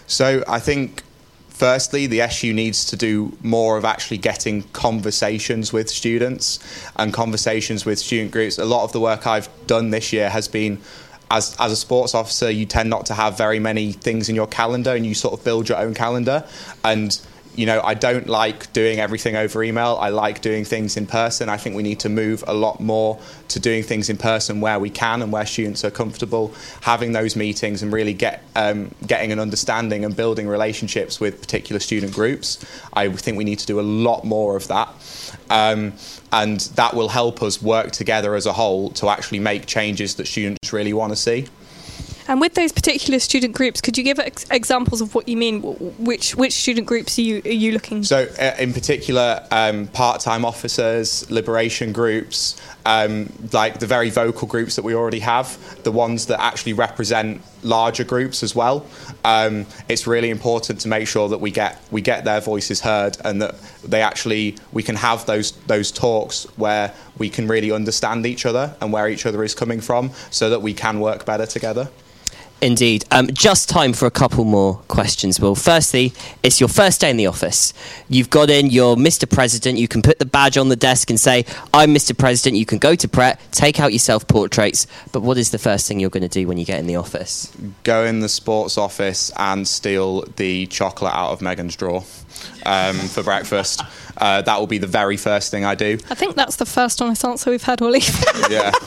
[SPEAKER 22] So I think, firstly, the SU needs to do more of actually getting conversations with students and conversations with student groups. A lot of the work I've done this year has been. As, as a sports officer, you tend not to have very many things in your calendar and you sort of build your own calendar. And you know, I don't like doing everything over email. I like doing things in person. I think we need to move a lot more to doing things in person where we can and where students are comfortable having those meetings and really get um, getting an understanding and building relationships with particular student groups. I think we need to do a lot more of that. Um, and that will help us work together as a whole to actually make changes that students really want to see.
[SPEAKER 2] And with those particular student groups, could you give ex- examples of what you mean? Which which student groups are you are you looking?
[SPEAKER 22] So, uh, in particular, um, part-time officers, liberation groups, um, like the very vocal groups that we already have, the ones that actually represent larger groups as well. Um, it's really important to make sure that we get we get their voices heard and that they actually we can have those those talks where we can really understand each other and where each other is coming from, so that we can work better together.
[SPEAKER 1] Indeed. Um, just time for a couple more questions, Will. Firstly, it's your first day in the office. You've got in, you're Mr. President. You can put the badge on the desk and say, I'm Mr. President. You can go to Pret, take out your self portraits. But what is the first thing you're going to do when you get in the office?
[SPEAKER 22] go in the sports office and steal the chocolate out of Megan's drawer um, for breakfast. Uh, that will be the very first thing I do.
[SPEAKER 2] I think that's the first honest answer we've had all evening.
[SPEAKER 22] yeah.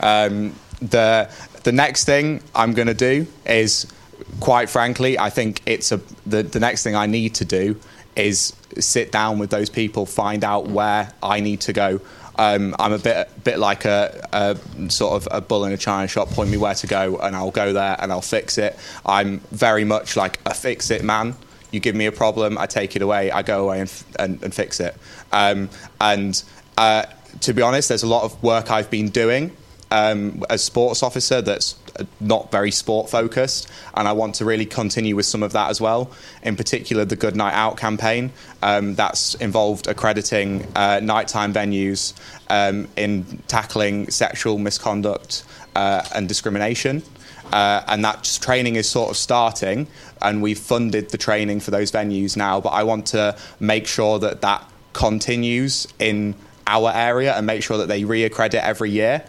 [SPEAKER 22] Um, the the next thing I'm going to do is, quite frankly, I think it's a the the next thing I need to do is sit down with those people, find out where I need to go. Um, I'm a bit bit like a, a sort of a bull in a china shop. Point me where to go, and I'll go there and I'll fix it. I'm very much like a fix it man. You give me a problem, I take it away, I go away and, f- and, and fix it. Um, and uh, to be honest, there's a lot of work I've been doing um, as sports officer that's not very sport focused, and I want to really continue with some of that as well. In particular, the Good Night Out campaign um, that's involved accrediting uh, nighttime venues um, in tackling sexual misconduct uh, and discrimination. Uh, and that training is sort of starting, and we've funded the training for those venues now. But I want to make sure that that continues in our area and make sure that they reaccredit every year.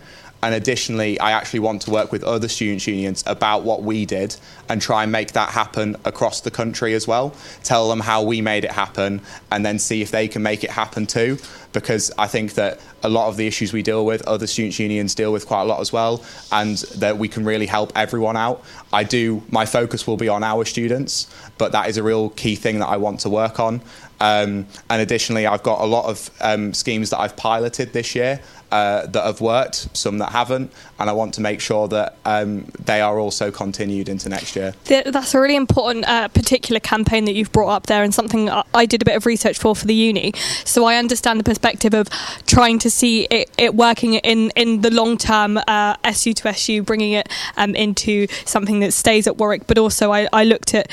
[SPEAKER 22] And additionally, I actually want to work with other students' unions about what we did and try and make that happen across the country as well. Tell them how we made it happen and then see if they can make it happen too. Because I think that a lot of the issues we deal with, other students' unions deal with quite a lot as well, and that we can really help everyone out. I do, my focus will be on our students, but that is a real key thing that I want to work on. Um, and additionally, I've got a lot of um, schemes that I've piloted this year uh, that have worked, some that haven't, and I want to make sure that um, they are also continued into next year.
[SPEAKER 2] That's a really important uh, particular campaign that you've brought up there, and something I- did a bit of research for for the uni. So I understand the perspective of trying to see it, it working in, in the long term, uh, SU to SU, bringing it um, into something that stays at Warwick. But also, I, I looked at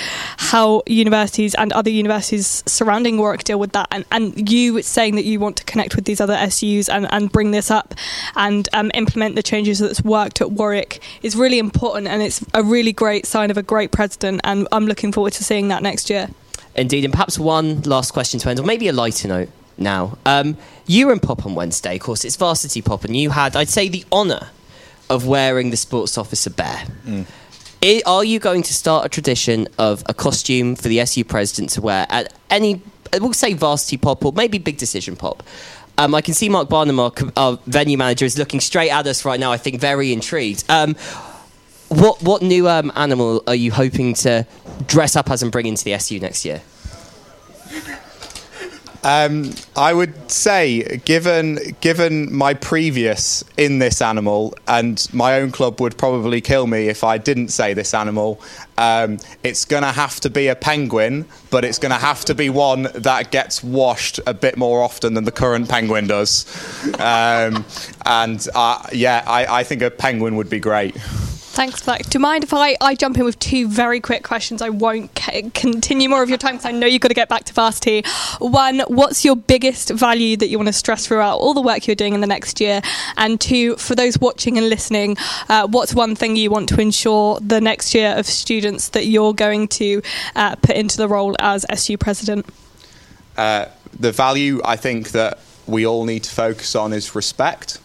[SPEAKER 2] how universities and other universities surrounding Warwick deal with that, and, and you saying that you want to connect with these other SUs and, and bring this up and um, implement the changes that's worked at Warwick is really important, and it's a really great sign of a great president. And I'm looking forward to seeing that next year.
[SPEAKER 1] Indeed, and perhaps one last question to end, or maybe a lighter note now. Um, you were in Pop on Wednesday, of course, it's Varsity Pop, and you had, I'd say, the honour of wearing the sports officer bear. I- are you going to start a tradition of a costume for the SU president to wear at any, we'll say Varsity Pop or maybe Big Decision Pop? Um, I can see Mark Barnum, our, our venue manager, is looking straight at us right now, I think very intrigued. Um, what, what new um, animal are you hoping to dress up as and bring into the SU next year?
[SPEAKER 22] Um, I would say, given given my previous in this animal, and my own club would probably kill me if I didn't say this animal. Um, it's going to have to be a penguin, but it's going to have to be one that gets washed a bit more often than the current penguin does. Um, and uh, yeah, I, I think a penguin would be great.
[SPEAKER 2] Thanks for that. Do you mind if I, I jump in with two very quick questions? I won't c- continue more of your time because I know you've got to get back to varsity. One, what's your biggest value that you want to stress throughout all the work you're doing in the next year? And two, for those watching and listening, uh, what's one thing you want to ensure the next year of students that you're going to uh, put into the role as SU president?
[SPEAKER 22] Uh, the value I think that we all need to focus on is respect.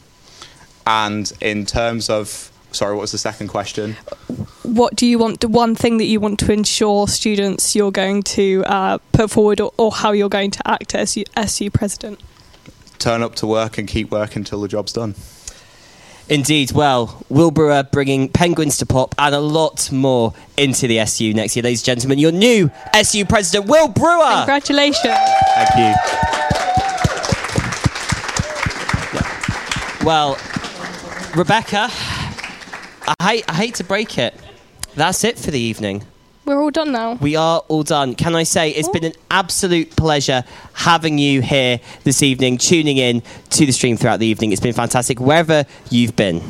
[SPEAKER 22] And in terms of, sorry, what was the second question?
[SPEAKER 2] What do you want? The one thing that you want to ensure students you're going to uh, put forward, or, or how you're going to act as SU, SU president?
[SPEAKER 22] Turn up to work and keep working until the job's done.
[SPEAKER 1] Indeed. Well, Will Brewer bringing Penguins to pop and a lot more into the SU next year. Ladies and gentlemen, your new SU president, Will Brewer.
[SPEAKER 2] Congratulations.
[SPEAKER 22] Thank you.
[SPEAKER 1] Well, Rebecca, I hate, I hate to break it. That's it for the evening.
[SPEAKER 2] We're all done now.
[SPEAKER 1] We are all done. Can I say it's been an absolute pleasure having you here this evening, tuning in to the stream throughout the evening. It's been fantastic wherever you've been.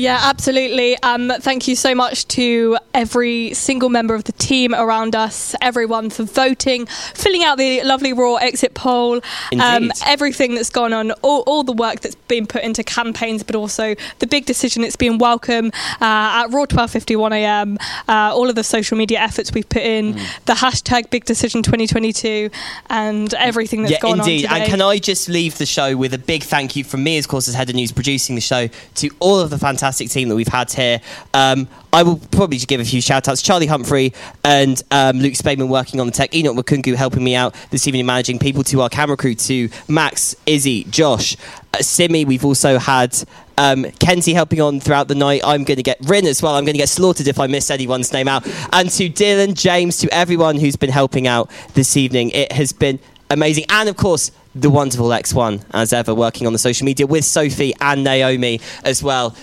[SPEAKER 2] Yeah, absolutely. Um, thank you so much to every single member of the team around us, everyone for voting, filling out the lovely Raw exit poll, um, everything that's gone on, all, all the work that's been put into campaigns, but also the big decision it's been welcome uh, at Raw 12:51 a.m. Uh, all of the social media efforts we've put in,
[SPEAKER 1] Mm.
[SPEAKER 2] the hashtag Big Decision 2022, and everything that's
[SPEAKER 1] yeah,
[SPEAKER 2] gone
[SPEAKER 1] indeed.
[SPEAKER 2] on today.
[SPEAKER 1] And can I just leave the show with a big thank you from me, of course, as head of news producing the show, to all of the fantastic team that we've had here. Um, I will probably just give a few shout outs. Charlie Humphrey and um, Luke Spademan working on the tech. Enoch Makungu helping me out this evening, managing people to our camera crew, to Max, Izzy, Josh, uh, Simi. We've also had um, Kenzie helping on throughout the night. I'm going to get Rin as well. I'm going to get slaughtered if I miss anyone's name out. And to Dylan, James, to everyone who's been helping out this evening. It has been amazing. And of course, the wonderful X1, as ever, working on the social media with Sophie and Naomi as well.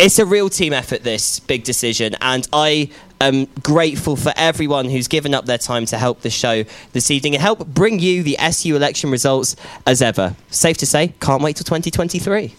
[SPEAKER 1] It's a real team effort, this big decision, and I am grateful for everyone who's given up their time to help the show this evening and help bring you the SU election results as ever. Safe to say, can't wait till 2023.